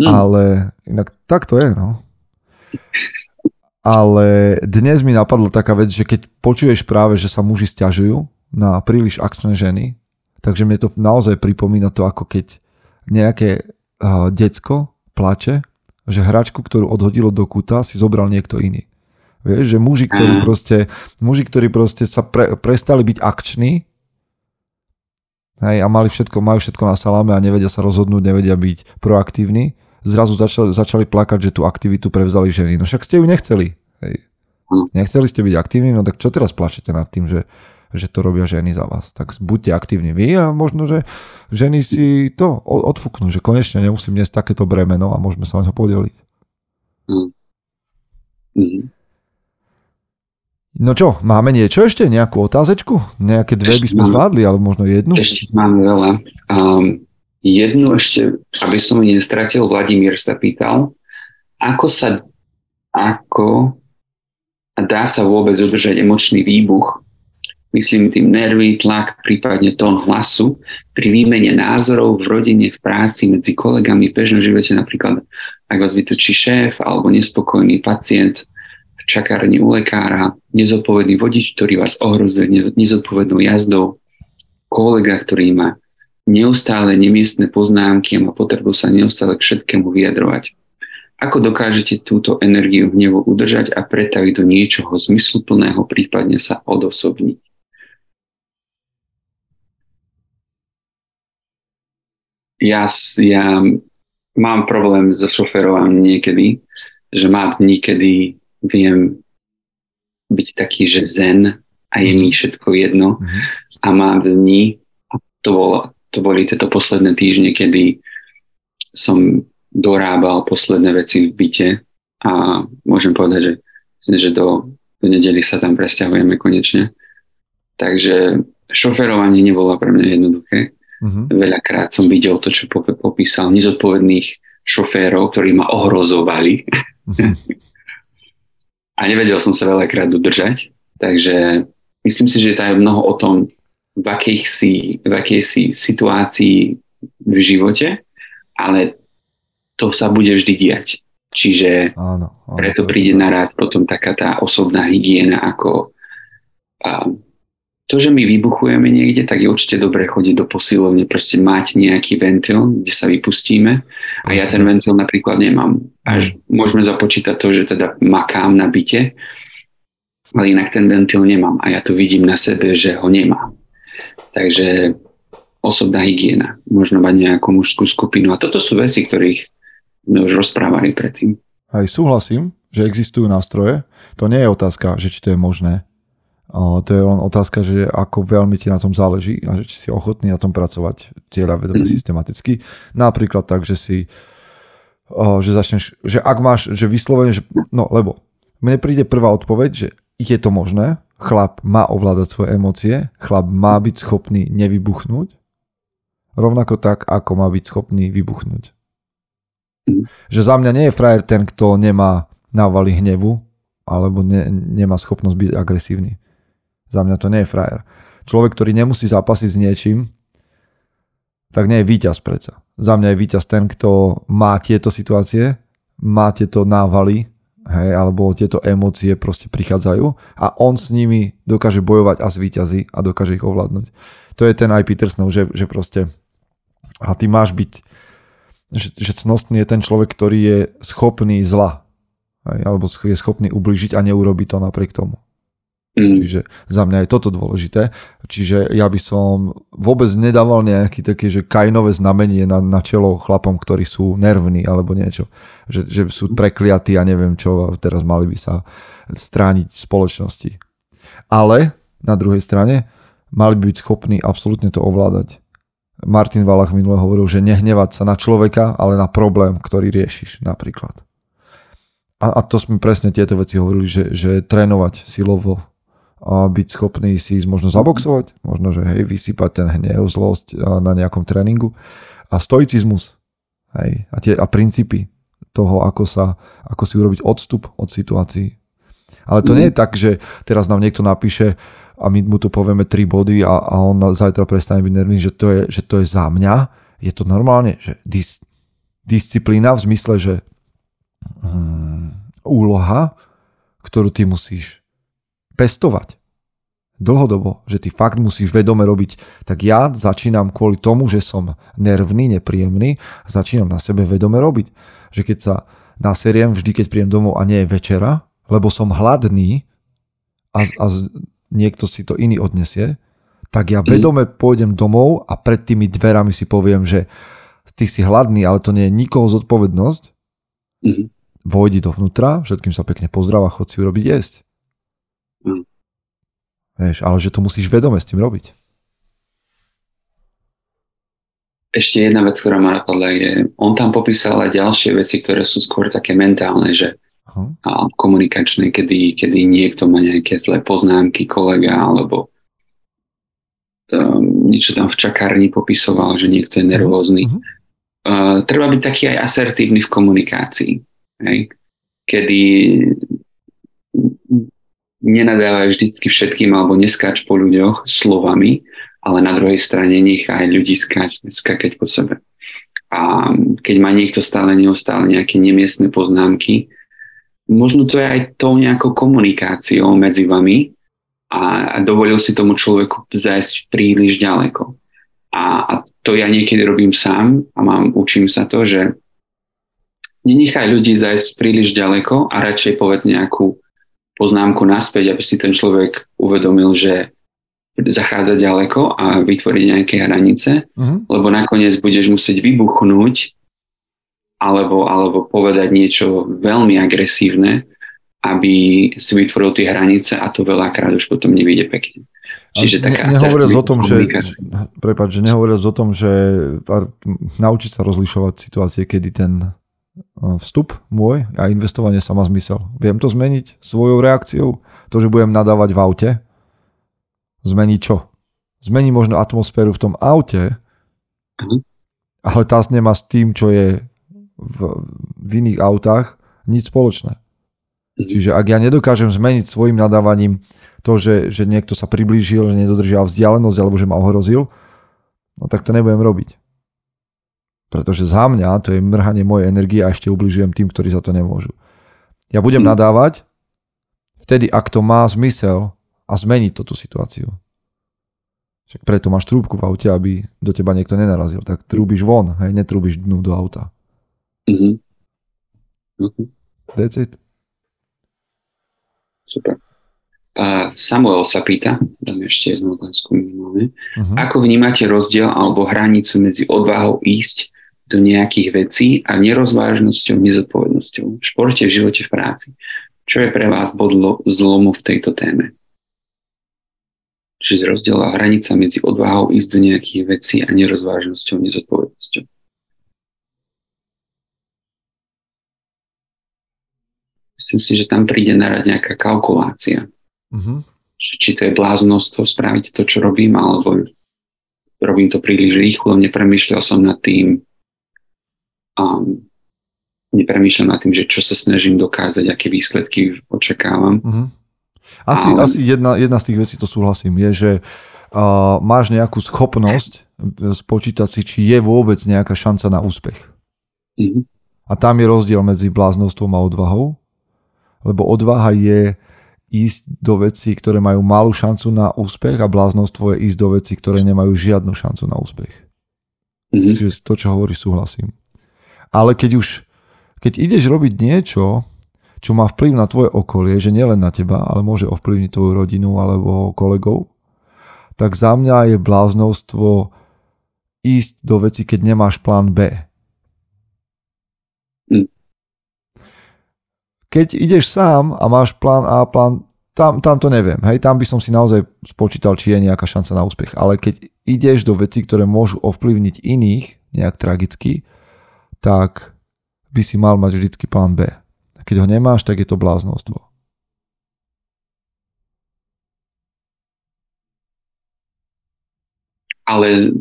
Mm. Ale inak tak to je, no. Ale dnes mi napadla taká vec, že keď počuješ práve, že sa muži stiažujú na príliš akčné ženy, takže mne to naozaj pripomína to, ako keď nejaké uh, decko plače, že hračku, ktorú odhodilo do kuta, si zobral niekto iný. Vieš, že muži, ktorí proste, muži, ktorí proste sa pre, prestali byť akční, hej, a mali všetko, majú všetko na saláme a nevedia sa rozhodnúť, nevedia byť proaktívni, zrazu začali, začali plakať, že tú aktivitu prevzali ženy. No však ste ju nechceli. Hej. Hm. Nechceli ste byť aktívni, no tak čo teraz plačete nad tým, že, že to robia ženy za vás. Tak buďte aktívni vy a možno, že ženy si to odfúknú, že konečne nemusím niesť takéto bremeno a môžeme sa o ňo podeliť. Mm. No čo, máme niečo ešte? Nejakú otázečku? Nejaké dve ešte by sme mám, zvládli, ale možno jednu? Ešte máme veľa. Um, jednu ešte, aby som ju nestratil, Vladimír sa pýtal, ako sa, ako dá sa vôbec udržať emočný výbuch, myslím tým nervy, tlak, prípadne tón hlasu, pri výmene názorov v rodine, v práci, medzi kolegami, v bežnom živote, napríklad ak vás vytočí šéf alebo nespokojný pacient, čakárni u lekára, nezodpovedný vodič, ktorý vás ohrozuje nezodpovednou jazdou, kolega, ktorý má neustále nemiestne poznámky a má potrebu sa neustále k všetkému vyjadrovať. Ako dokážete túto energiu hnevu udržať a pretaviť do niečoho zmysluplného, prípadne sa odosobniť? Ja, ja mám problém so šoferovaním niekedy, že mám niekedy viem byť taký, že zen a je mi mhm. všetko jedno mm-hmm. a mám dni, a to, bolo, to boli tieto posledné týždne, kedy som dorábal posledné veci v byte a môžem povedať, že, že do, do nedeli sa tam presťahujeme konečne. Takže šoferovanie nebolo pre mňa jednoduché. Mm-hmm. Veľakrát som videl to, čo popísal, nezodpovedných šoférov, ktorí ma ohrozovali. Mm-hmm. a nevedel som sa veľakrát udržať, takže myslím si, že to je mnoho o tom, v si, v akej si situácii v živote, ale to sa bude vždy diať. Čiže áno, áno, preto príde na rád potom taká tá osobná hygiena ako a, to, že my vybuchujeme niekde, tak je určite dobré chodiť do posilovne, proste mať nejaký ventil, kde sa vypustíme a ja ten ventil napríklad nemám. Až môžeme započítať to, že teda makám na byte, ale inak ten ventil nemám a ja to vidím na sebe, že ho nemám. Takže osobná hygiena, možno mať nejakú mužskú skupinu a toto sú veci, ktorých sme už rozprávali predtým. Aj súhlasím, že existujú nástroje. To nie je otázka, že či to je možné to je len otázka, že ako veľmi ti na tom záleží a že či si ochotný na tom pracovať cieľa vedome mm-hmm. systematicky. Napríklad tak, že si že začneš, že ak máš, že vyslovene, že, no lebo mne príde prvá odpoveď, že je to možné, chlap má ovládať svoje emócie, chlap má byť schopný nevybuchnúť, rovnako tak, ako má byť schopný vybuchnúť. Mm. Že za mňa nie je frajer ten, kto nemá návaly hnevu, alebo ne, nemá schopnosť byť agresívny. Za mňa to nie je frajer. Človek, ktorý nemusí zápasiť s niečím, tak nie je víťaz predsa. Za mňa je víťaz ten, kto má tieto situácie, má tieto návaly, hej, alebo tieto emócie proste prichádzajú a on s nimi dokáže bojovať a zvíťazí a dokáže ich ovládnuť. To je ten aj Petersnov, že, že proste a ty máš byť že, že cnostný je ten človek, ktorý je schopný zla. Hej, alebo je schopný ubližiť a neurobi to napriek tomu. Mm. Čiže za mňa je toto dôležité. Čiže ja by som vôbec nedával nejaký také, že kajnové znamenie na, na čelo chlapom, ktorí sú nervní alebo niečo. Že, že sú prekliatí a neviem čo a teraz mali by sa strániť spoločnosti. Ale na druhej strane mali by byť schopní absolútne to ovládať. Martin Valach minule hovoril, že nehnevať sa na človeka, ale na problém, ktorý riešiš napríklad. A, a to sme presne tieto veci hovorili, že, že trénovať silovo a byť schopný si ísť možno zaboxovať, možno, že hej, vysypať ten hnev, zlosť na nejakom tréningu a stoicizmus hej, a, tie, a princípy toho, ako, sa, ako si urobiť odstup od situácií. Ale to mm. nie je tak, že teraz nám niekto napíše a my mu tu povieme tri body a, a on zajtra prestane byť nervný, že to, je, že to je za mňa. Je to normálne, že dis, disciplína v zmysle, že hmm, úloha, ktorú ty musíš pestovať dlhodobo, že ty fakt musíš vedome robiť, tak ja začínam kvôli tomu, že som nervný, nepríjemný, začínam na sebe vedome robiť. Že keď sa naseriem vždy, keď príjem domov a nie je večera, lebo som hladný a, a niekto si to iný odnesie, tak ja mhm. vedome pôjdem domov a pred tými dverami si poviem, že ty si hladný, ale to nie je nikoho zodpovednosť. Mm. Vojdi dovnútra, všetkým sa pekne pozdrav a chod si urobiť jesť. Mm. Vieš, ale že to musíš vedome s tým robiť. Ešte jedna vec, ktorá ma napadla, je, on tam popísal aj ďalšie veci, ktoré sú skôr také mentálne, že uh-huh. a komunikačné, kedy, kedy niekto má nejaké zlé poznámky, kolega, alebo um, niečo tam v čakárni popisoval, že niekto je nervózny. Uh-huh. Uh, treba byť taký aj asertívny v komunikácii. Hej? Kedy nenadávaj vždycky všetkým alebo neskáč po ľuďoch slovami, ale na druhej strane nech aj ľudí skáč, skakať po sebe. A keď má niekto stále neustále nejaké nemiestne poznámky, možno to je aj tou nejakou komunikáciou medzi vami a, a dovolil si tomu človeku zajsť príliš ďaleko. A, a to ja niekedy robím sám a mám, učím sa to, že nenechaj ľudí zajsť príliš ďaleko a radšej povedz nejakú poznámku naspäť, aby si ten človek uvedomil, že zachádza ďaleko a vytvoriť nejaké hranice, uh-huh. lebo nakoniec budeš musieť vybuchnúť alebo, alebo povedať niečo veľmi agresívne, aby si vytvoril tie hranice a to veľakrát už potom nevyjde pekne. Čiže taká ne, nehovoriac o tom, že, prepáč, že nehovoriac o tom, že naučiť sa rozlišovať situácie, kedy ten vstup môj a investovanie sa má zmysel. Viem to zmeniť svojou reakciou? To, že budem nadávať v aute? Zmení čo? Zmení možno atmosféru v tom aute, mhm. ale tá nemá s tým, čo je v, v iných autách, nič spoločné. Mhm. Čiže ak ja nedokážem zmeniť svojim nadávaním to, že, že niekto sa priblížil, že nedodržiaval vzdialenosť alebo že ma ohrozil, no tak to nebudem robiť. Pretože za mňa to je mrhanie mojej energie a ešte ubližujem tým, ktorí za to nemôžu. Ja budem mm. nadávať vtedy, ak to má zmysel a zmeniť tú situáciu. Však preto máš trúbku v aute, aby do teba niekto nenarazil. Tak trúbiš von, hej, netrúbiš dnu do auta. Mm-hmm. Mm-hmm. That's it. Super. A Samuel sa pýta, dám ešte jednu otázku minimálne, uh-huh. ako vnímate rozdiel alebo hranicu medzi odvahou ísť do nejakých vecí a nerozvážnosťou, nezodpovednosťou v športe, v živote, v práci. Čo je pre vás bod zlomu v tejto téme? Čiže rozdiela hranica medzi odvahou ísť do nejakých vecí a nerozvážnosťou, nezodpovednosťou. Myslím si, že tam príde narať nejaká kalkulácia. Uh-huh. Či to je bláznostvo spraviť to, čo robím, alebo robím to príliš rýchlo, nepremýšľal som nad tým, a nepremýšľam nad tým, že čo sa snažím dokázať, aké výsledky očakávam. Uh-huh. Asi, Ale... asi jedna, jedna z tých vecí, to súhlasím, je, že uh, máš nejakú schopnosť spočítať si, či je vôbec nejaká šanca na úspech. Mm-hmm. A tam je rozdiel medzi bláznostvom a odvahou, lebo odvaha je ísť do vecí, ktoré majú malú šancu na úspech a bláznostvo je ísť do vecí, ktoré nemajú žiadnu šancu na úspech. Mm-hmm. Čiže to, čo hovorí, súhlasím. Ale keď už, keď ideš robiť niečo, čo má vplyv na tvoje okolie, že nielen na teba, ale môže ovplyvniť tvoju rodinu alebo kolegov, tak za mňa je bláznostvo ísť do veci, keď nemáš plán B. Hm. Keď ideš sám a máš plán A, plán tam, tam to neviem. Hej, tam by som si naozaj spočítal, či je nejaká šanca na úspech. Ale keď ideš do veci, ktoré môžu ovplyvniť iných nejak tragicky, tak by si mal mať vždycky plán B. Keď ho nemáš, tak je to bláznostvo. Ale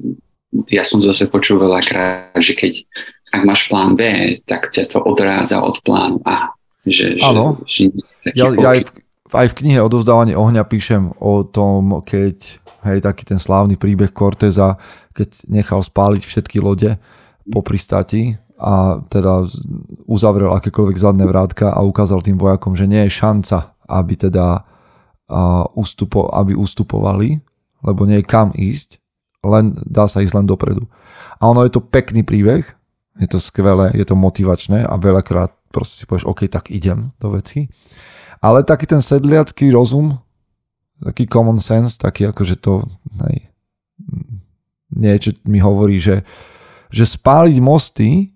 ja som zase počul veľakrát, že keď ak máš plán B, tak ťa to odrádza od plánu A. Že, Áno. Že, že ja, ja aj, v, aj v knihe Odovzdávanie ohňa píšem o tom, keď, hej, taký ten slávny príbeh Corteza, keď nechal spáliť všetky lode po pristáti a teda uzavrel akékoľvek zadné vrátka a ukázal tým vojakom, že nie je šanca, aby teda ustupo, aby ustupovali, lebo nie je kam ísť, len dá sa ísť len dopredu. A ono je to pekný príbeh, je to skvelé, je to motivačné a veľakrát proste si povieš, OK, tak idem do veci. Ale taký ten sedliacký rozum, taký common sense, taký akože to hej, niečo mi hovorí, že, že spáliť mosty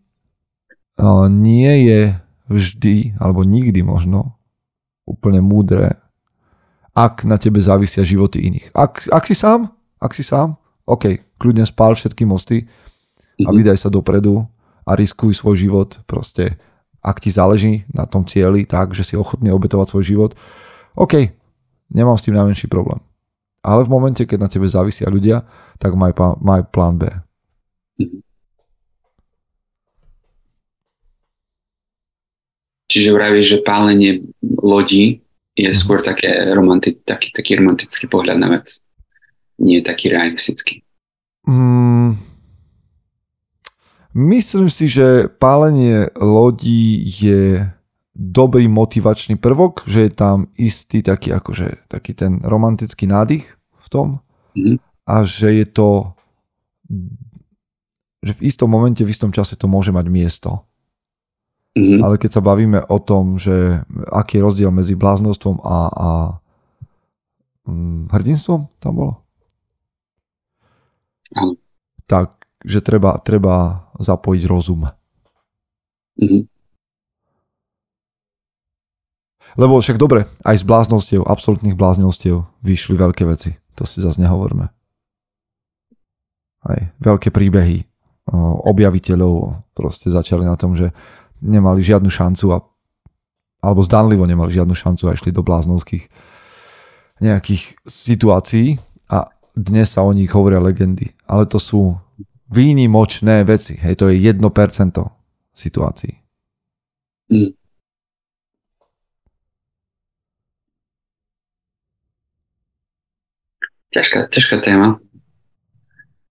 nie je vždy, alebo nikdy možno, úplne múdre, ak na tebe závisia životy iných. Ak, ak si sám, ak si sám, OK, kľudne spál všetky mosty a mhm. vydaj sa dopredu a riskuj svoj život. Proste, ak ti záleží na tom cieli tak, že si ochotný obetovať svoj život, OK, nemám s tým najmenší problém. Ale v momente, keď na tebe závisia ľudia, tak maj, maj plán B. Mhm. Čiže vravíš, že pálenie lodí je mm-hmm. skôr také romanti- taký, taký romantický pohľad na vec. Nie taký realistický. Mm, myslím si, že pálenie lodí je dobrý motivačný prvok, že je tam istý taký, akože, taký ten romantický nádych v tom mm-hmm. a že je to že v istom momente, v istom čase to môže mať miesto. Mm-hmm. Ale keď sa bavíme o tom, že aký je rozdiel medzi bláznostvom a, a hm, hrdinstvom, tam bolo? Mm. Tak, že treba, treba zapojiť rozum. Mm-hmm. Lebo však dobre, aj z bláznostiev, absolútnych bláznostiev vyšli veľké veci. To si zase nehovorme. Aj veľké príbehy objaviteľov proste začali na tom, že nemali žiadnu šancu a, alebo zdanlivo nemali žiadnu šancu a išli do bláznovských nejakých situácií a dnes sa o nich hovoria legendy. Ale to sú výnimočné veci. Hej, to je 1% situácií. Mm. Ťažká, ťažká téma.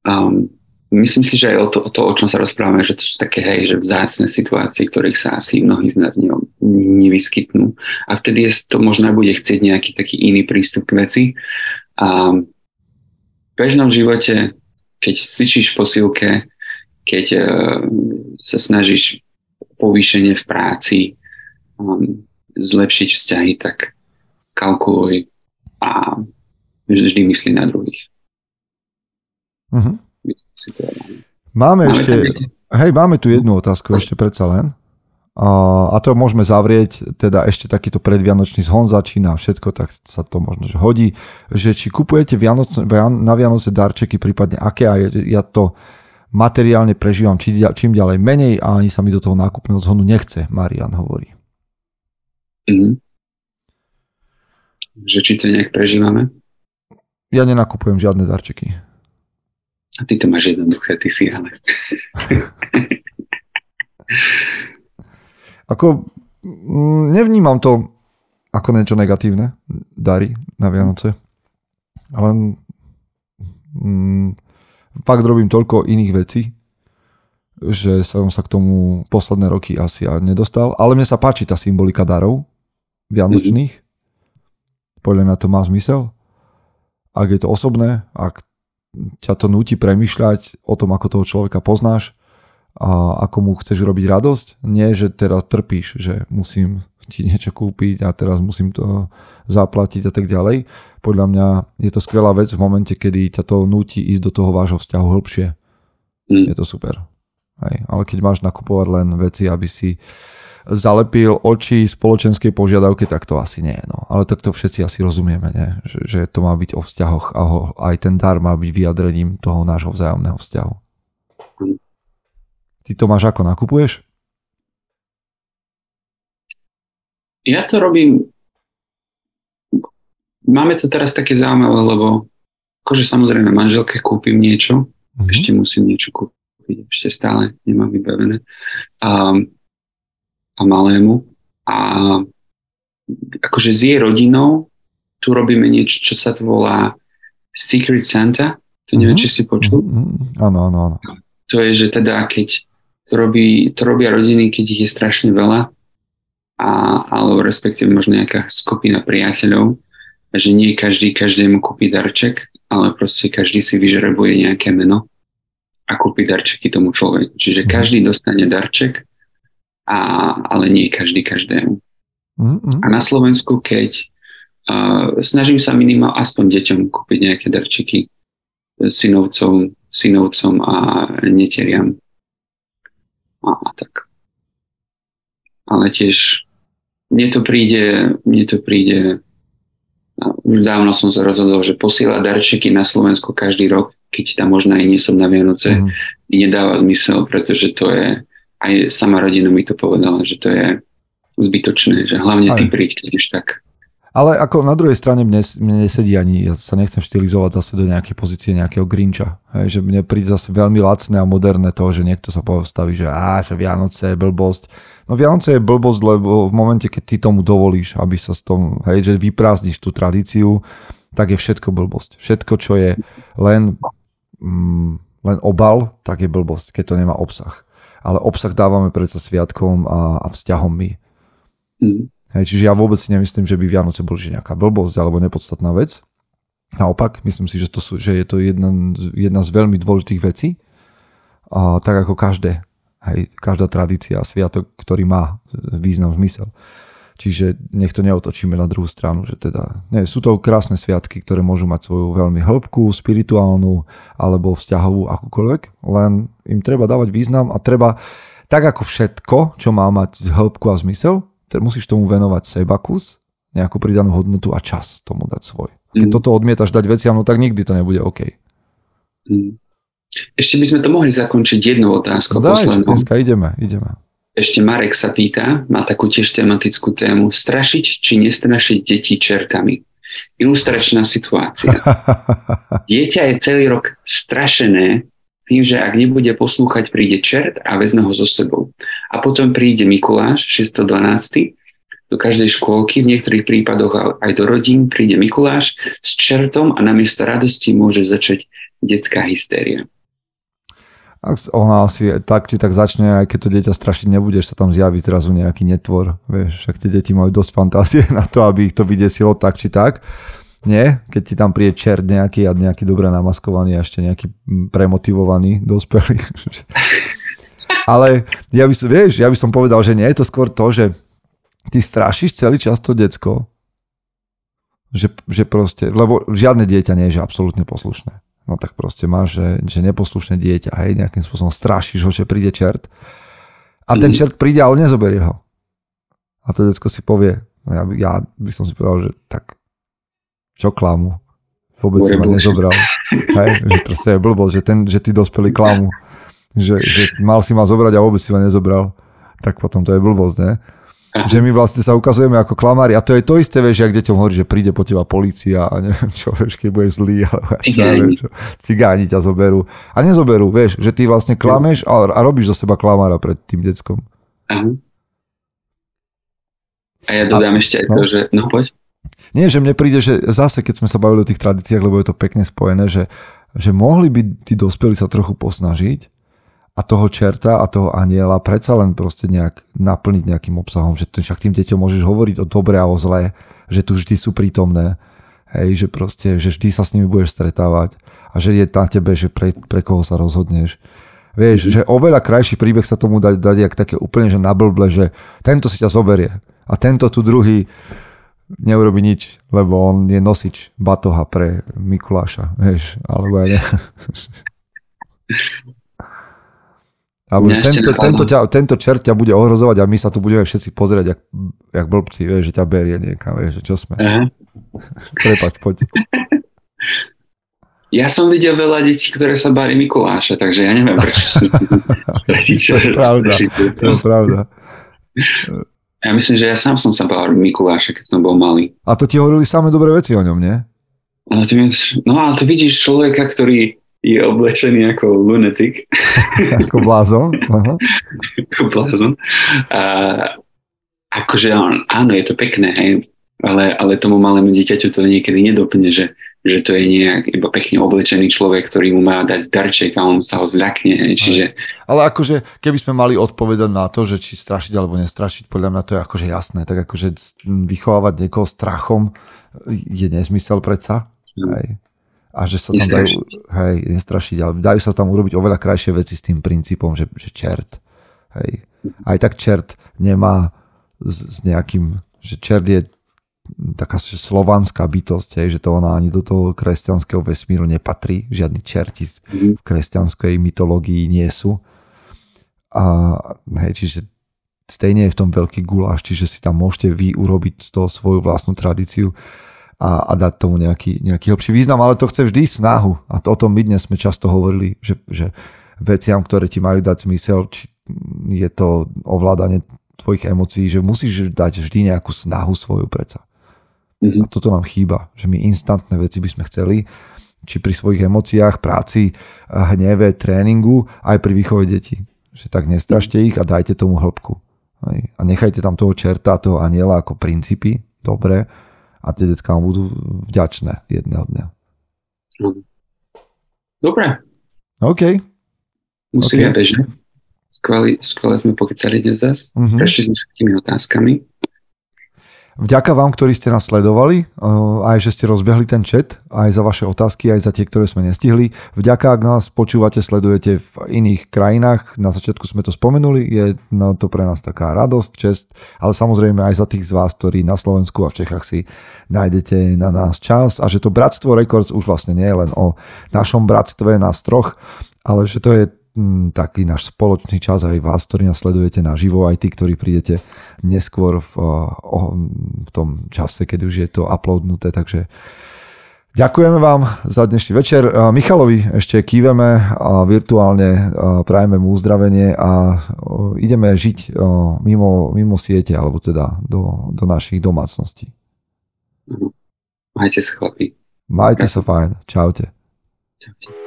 Um, myslím si, že aj o to, o to, o čom sa rozprávame, že to sú také, hej, že vzácne situácie, ktorých sa asi mnohí z nás ne, nevyskytnú. A vtedy je to možno bude chcieť nejaký taký iný prístup k veci. A v bežnom živote, keď cvičíš posilke, keď uh, sa snažíš povýšenie v práci, um, zlepšiť vzťahy, tak kalkuluj a vždy myslí na druhých. Uh-huh. Máme, ešte, hej, máme tu jednu otázku ešte predsa len. A, to môžeme zavrieť, teda ešte takýto predvianočný zhon začína všetko, tak sa to možno že hodí, že či kupujete Vianoc, na Vianoce darčeky, prípadne aké a ja to materiálne prežívam či, čím ďalej menej a ani sa mi do toho nákupného zhonu nechce, Marian hovorí. Mm. Že či to nejak prežívame? Ja nenakupujem žiadne darčeky. A ty to máš jednoduché, ty si ale. ako mm, nevnímam to ako niečo negatívne, dary na Vianoce. Ale mm, fakt robím toľko iných vecí, že som sa k tomu posledné roky asi nedostal. Ale mne sa páči tá symbolika darov vianočných. Mm-hmm. Podľa mňa to má zmysel. Ak je to osobné, ak ťa to núti premyšľať o tom, ako toho človeka poznáš a ako mu chceš robiť radosť. Nie, že teraz trpíš, že musím ti niečo kúpiť a teraz musím to zaplatiť a tak ďalej. Podľa mňa je to skvelá vec v momente, kedy ťa to núti ísť do toho vášho vzťahu hĺbšie. Mm. Je to super. Hej. Ale keď máš nakupovať len veci, aby si zalepil oči spoločenskej požiadavky, tak to asi nie. No. Ale tak to všetci asi rozumieme, nie? Že, že to má byť o vzťahoch a ho, aj ten dar má byť vyjadrením toho nášho vzájomného vzťahu. Ty to máš ako nakupuješ? Ja to robím máme to teraz také zaujímavé, lebo akože samozrejme manželke kúpim niečo, mm-hmm. ešte musím niečo kúpiť, ešte stále nemám vybavené. A, a malému. A akože s jej rodinou tu robíme niečo, čo sa to volá Secret Santa. To neviem, mm-hmm. či si počul. Mm-hmm. Áno, áno, áno. To je, že teda keď to, robí, to robia rodiny, keď ich je strašne veľa, a, alebo respektíve možno nejaká skupina priateľov, že nie každý každému kúpi darček, ale proste každý si vyžrebuje nejaké meno a kúpi darčeky tomu človeku. Čiže mhm. každý dostane darček, a, ale nie každý každému. Mm-hmm. A na Slovensku, keď uh, snažím sa minimál aspoň deťom kúpiť nejaké darčeky synovcom, synovcom a neteriam. A, a tak. Ale tiež mne to príde, mne to príde už dávno som sa rozhodol, že posielať darčeky na Slovensku každý rok, keď tam možno aj nie som na Vianoce, mm. nedáva zmysel, pretože to je, aj sama rodina mi to povedala, že to je zbytočné, že hlavne aj. ty príď, keď už tak. Ale ako na druhej strane mne, mne nesedí ani, ja sa nechcem štilizovať zase do nejakej pozície nejakého Grinča. Hej, že mne príde zase veľmi lacné a moderné to, že niekto sa postaví, že á, že Vianoce je blbosť No Vianoce je blbosť, lebo v momente, keď ty tomu dovolíš, aby sa s tom, hej, že vyprázdniš tú tradíciu, tak je všetko blbosť. Všetko, čo je len, mm, len obal, tak je blbosť, keď to nemá obsah. Ale obsah dávame predsa sviatkom a, a vzťahom my. Mm. Hej, čiže ja vôbec si nemyslím, že by Vianoce boli že nejaká blbosť alebo nepodstatná vec. Naopak, myslím si, že, to sú, že je to jedna, jedna z veľmi dôležitých vecí. A, tak ako každé Hej, každá tradícia sviatok, ktorý má význam, zmysel. Čiže nech to neotočíme na druhú stranu, že teda, nie, sú to krásne sviatky, ktoré môžu mať svoju veľmi hĺbku, spirituálnu alebo vzťahovú akúkoľvek, len im treba dávať význam a treba, tak ako všetko, čo má mať hĺbku a zmysel, musíš tomu venovať seba kus, nejakú pridanú hodnotu a čas tomu dať svoj. Keď mm. toto odmietaš dať veciam, no tak nikdy to nebude OK. Mm. Ešte by sme to mohli zakončiť jednou otázkou. Daj, dneska ideme, ideme. Ešte Marek sa pýta, má takú tiež tematickú tému, strašiť či nestrašiť deti čertami. Ilustračná situácia. Dieťa je celý rok strašené tým, že ak nebude poslúchať, príde čert a vezme ho so sebou. A potom príde Mikuláš, 612. Do každej škôlky, v niektorých prípadoch aj do rodín, príde Mikuláš s čertom a namiesto radosti môže začať detská hystéria. Ak ona asi tak či tak začne, aj keď to dieťa strašiť nebudeš, sa tam zjaví zrazu nejaký netvor. Vieš, však tie deti majú dosť fantázie na to, aby ich to vydesilo tak či tak. Nie? Keď ti tam príde čert nejaký a nejaký dobre namaskovaný a ešte nejaký premotivovaný dospelý. Ale ja by som, vieš, ja by som povedal, že nie je to skôr to, že ty strašíš celý čas to decko. Že, že proste, lebo žiadne dieťa nie je absolútne poslušné no tak proste máš, že, že neposlušné dieťa, hej, nejakým spôsobom strašíš ho, že príde čert. A ten mhm. čert príde, ale nezoberie ho. A to detsko si povie, no ja, by, ja by som si povedal, že tak čo klamu? Vôbec si ma nezobral. Hej, že proste je blbosť, že, ten, že ty dospelý klamu. Že, že mal si ma zobrať a vôbec si ma nezobral. Tak potom to je blbosť, ne? Že my vlastne sa ukazujeme ako klamári. A to je to isté, vieš, ak deťom hovorí, že príde po teba policia a neviem čo, vieš, keď budeš zlý, ja čo, neviem, čo, cigáni ťa zoberú. A nezoberú, vieš, že ty vlastne klameš a, a robíš zo seba klamára pred tým deckom. Aha. A ja dodám a, ešte aj no, to, že, no poď. Nie, že mne príde, že zase, keď sme sa bavili o tých tradíciách, lebo je to pekne spojené, že že mohli by tí dospelí sa trochu posnažiť a toho čerta a toho aniela predsa len proste nejak naplniť nejakým obsahom, že však tým deťom môžeš hovoriť o dobre a o zlé, že tu vždy sú prítomné, hej, že proste, že vždy sa s nimi budeš stretávať a že je na tebe, že pre, pre koho sa rozhodneš. Vieš, že oveľa krajší príbeh sa tomu dať, dať jak také úplne, že nablble, že tento si ťa zoberie a tento tu druhý neurobi nič, lebo on je nosič batoha pre Mikuláša, vieš, alebo aj ne. Alebo že tento, tento, ťa, tento čert ťa bude ohrozovať a my sa tu budeme všetci pozrieť, jak, jak blbci, vieš, že ťa berie niekam, vieš, že čo sme. Uh-huh. Prepač, poď. Ja som videl veľa detí, ktoré sa báli Mikuláša, takže ja neviem, prečo sú to je pravda, to je pravda. Ja myslím, že ja sám som sa bál Mikuláša, keď som bol malý. A to ti hovorili samé dobré veci o ňom, nie? No ale to vidíš človeka, ktorý je oblečený ako lunatic. ako blázon. Ako blázon. A, akože áno, je to pekné, hej, ale, ale tomu malému dieťaťu to niekedy nedoplne, že, že to je nejak iba pekne oblečený človek, ktorý mu má dať darček a on sa ho zľakne. Hej, čiže... Ale akože, keby sme mali odpovedať na to, že či strašiť alebo nestrašiť, podľa mňa to je akože jasné. Tak akože vychovávať niekoho strachom je nezmysel predsa. Hej a že sa tam dajú, hej, nestrašiť, ale dajú sa tam urobiť oveľa krajšie veci s tým princípom, že, že čert. Hej. Aj tak čert nemá s, s nejakým, že čert je taká že slovanská bytosť, hej, že to ona ani do toho kresťanského vesmíru nepatrí, žiadni čerti v kresťanskej mytológii nie sú. A hej, čiže stejne je v tom veľký guláš, čiže si tam môžete vy urobiť z toho svoju vlastnú tradíciu a, a dať tomu nejaký, nejaký hlbší význam, ale to chce vždy snahu. A to, o tom my dnes sme často hovorili, že, že veciam, ktoré ti majú dať zmysel, či je to ovládanie tvojich emócií, že musíš dať vždy nejakú snahu svoju preca. Mm-hmm. A toto nám chýba, že my instantné veci by sme chceli, či pri svojich emóciách, práci, hneve, tréningu, aj pri výchove detí. Že tak nestrašte ich a dajte tomu hĺbku. A nechajte tam toho čerta, toho aniela ako princípy, dobre, a tie detská vám budú vďačné jedného dňa. Dobre. OK. Musíme okay. bežať. Skvelé, skvelé sme pokecali dnes zase. Uh-huh. Prešli sme všetkými otázkami. Vďaka vám, ktorí ste nás sledovali, aj že ste rozbehli ten chat, aj za vaše otázky, aj za tie, ktoré sme nestihli. Vďaka, ak nás počúvate, sledujete v iných krajinách, na začiatku sme to spomenuli, je to pre nás taká radosť, čest, ale samozrejme aj za tých z vás, ktorí na Slovensku a v Čechách si nájdete na nás čas. A že to Bratstvo Records už vlastne nie je len o našom bratstve, nás troch, ale že to je taký náš spoločný čas aj vás, ktorí nás sledujete naživo, aj tí, ktorí prídete neskôr v, v tom čase, keď už je to uploadnuté, takže Ďakujeme vám za dnešný večer. Michalovi ešte kýveme a virtuálne prajeme mu uzdravenie a ideme žiť mimo, mimo siete, alebo teda do, do našich domácností. Majte sa chlapi. Majte sa fajn. Čaute. Čaute.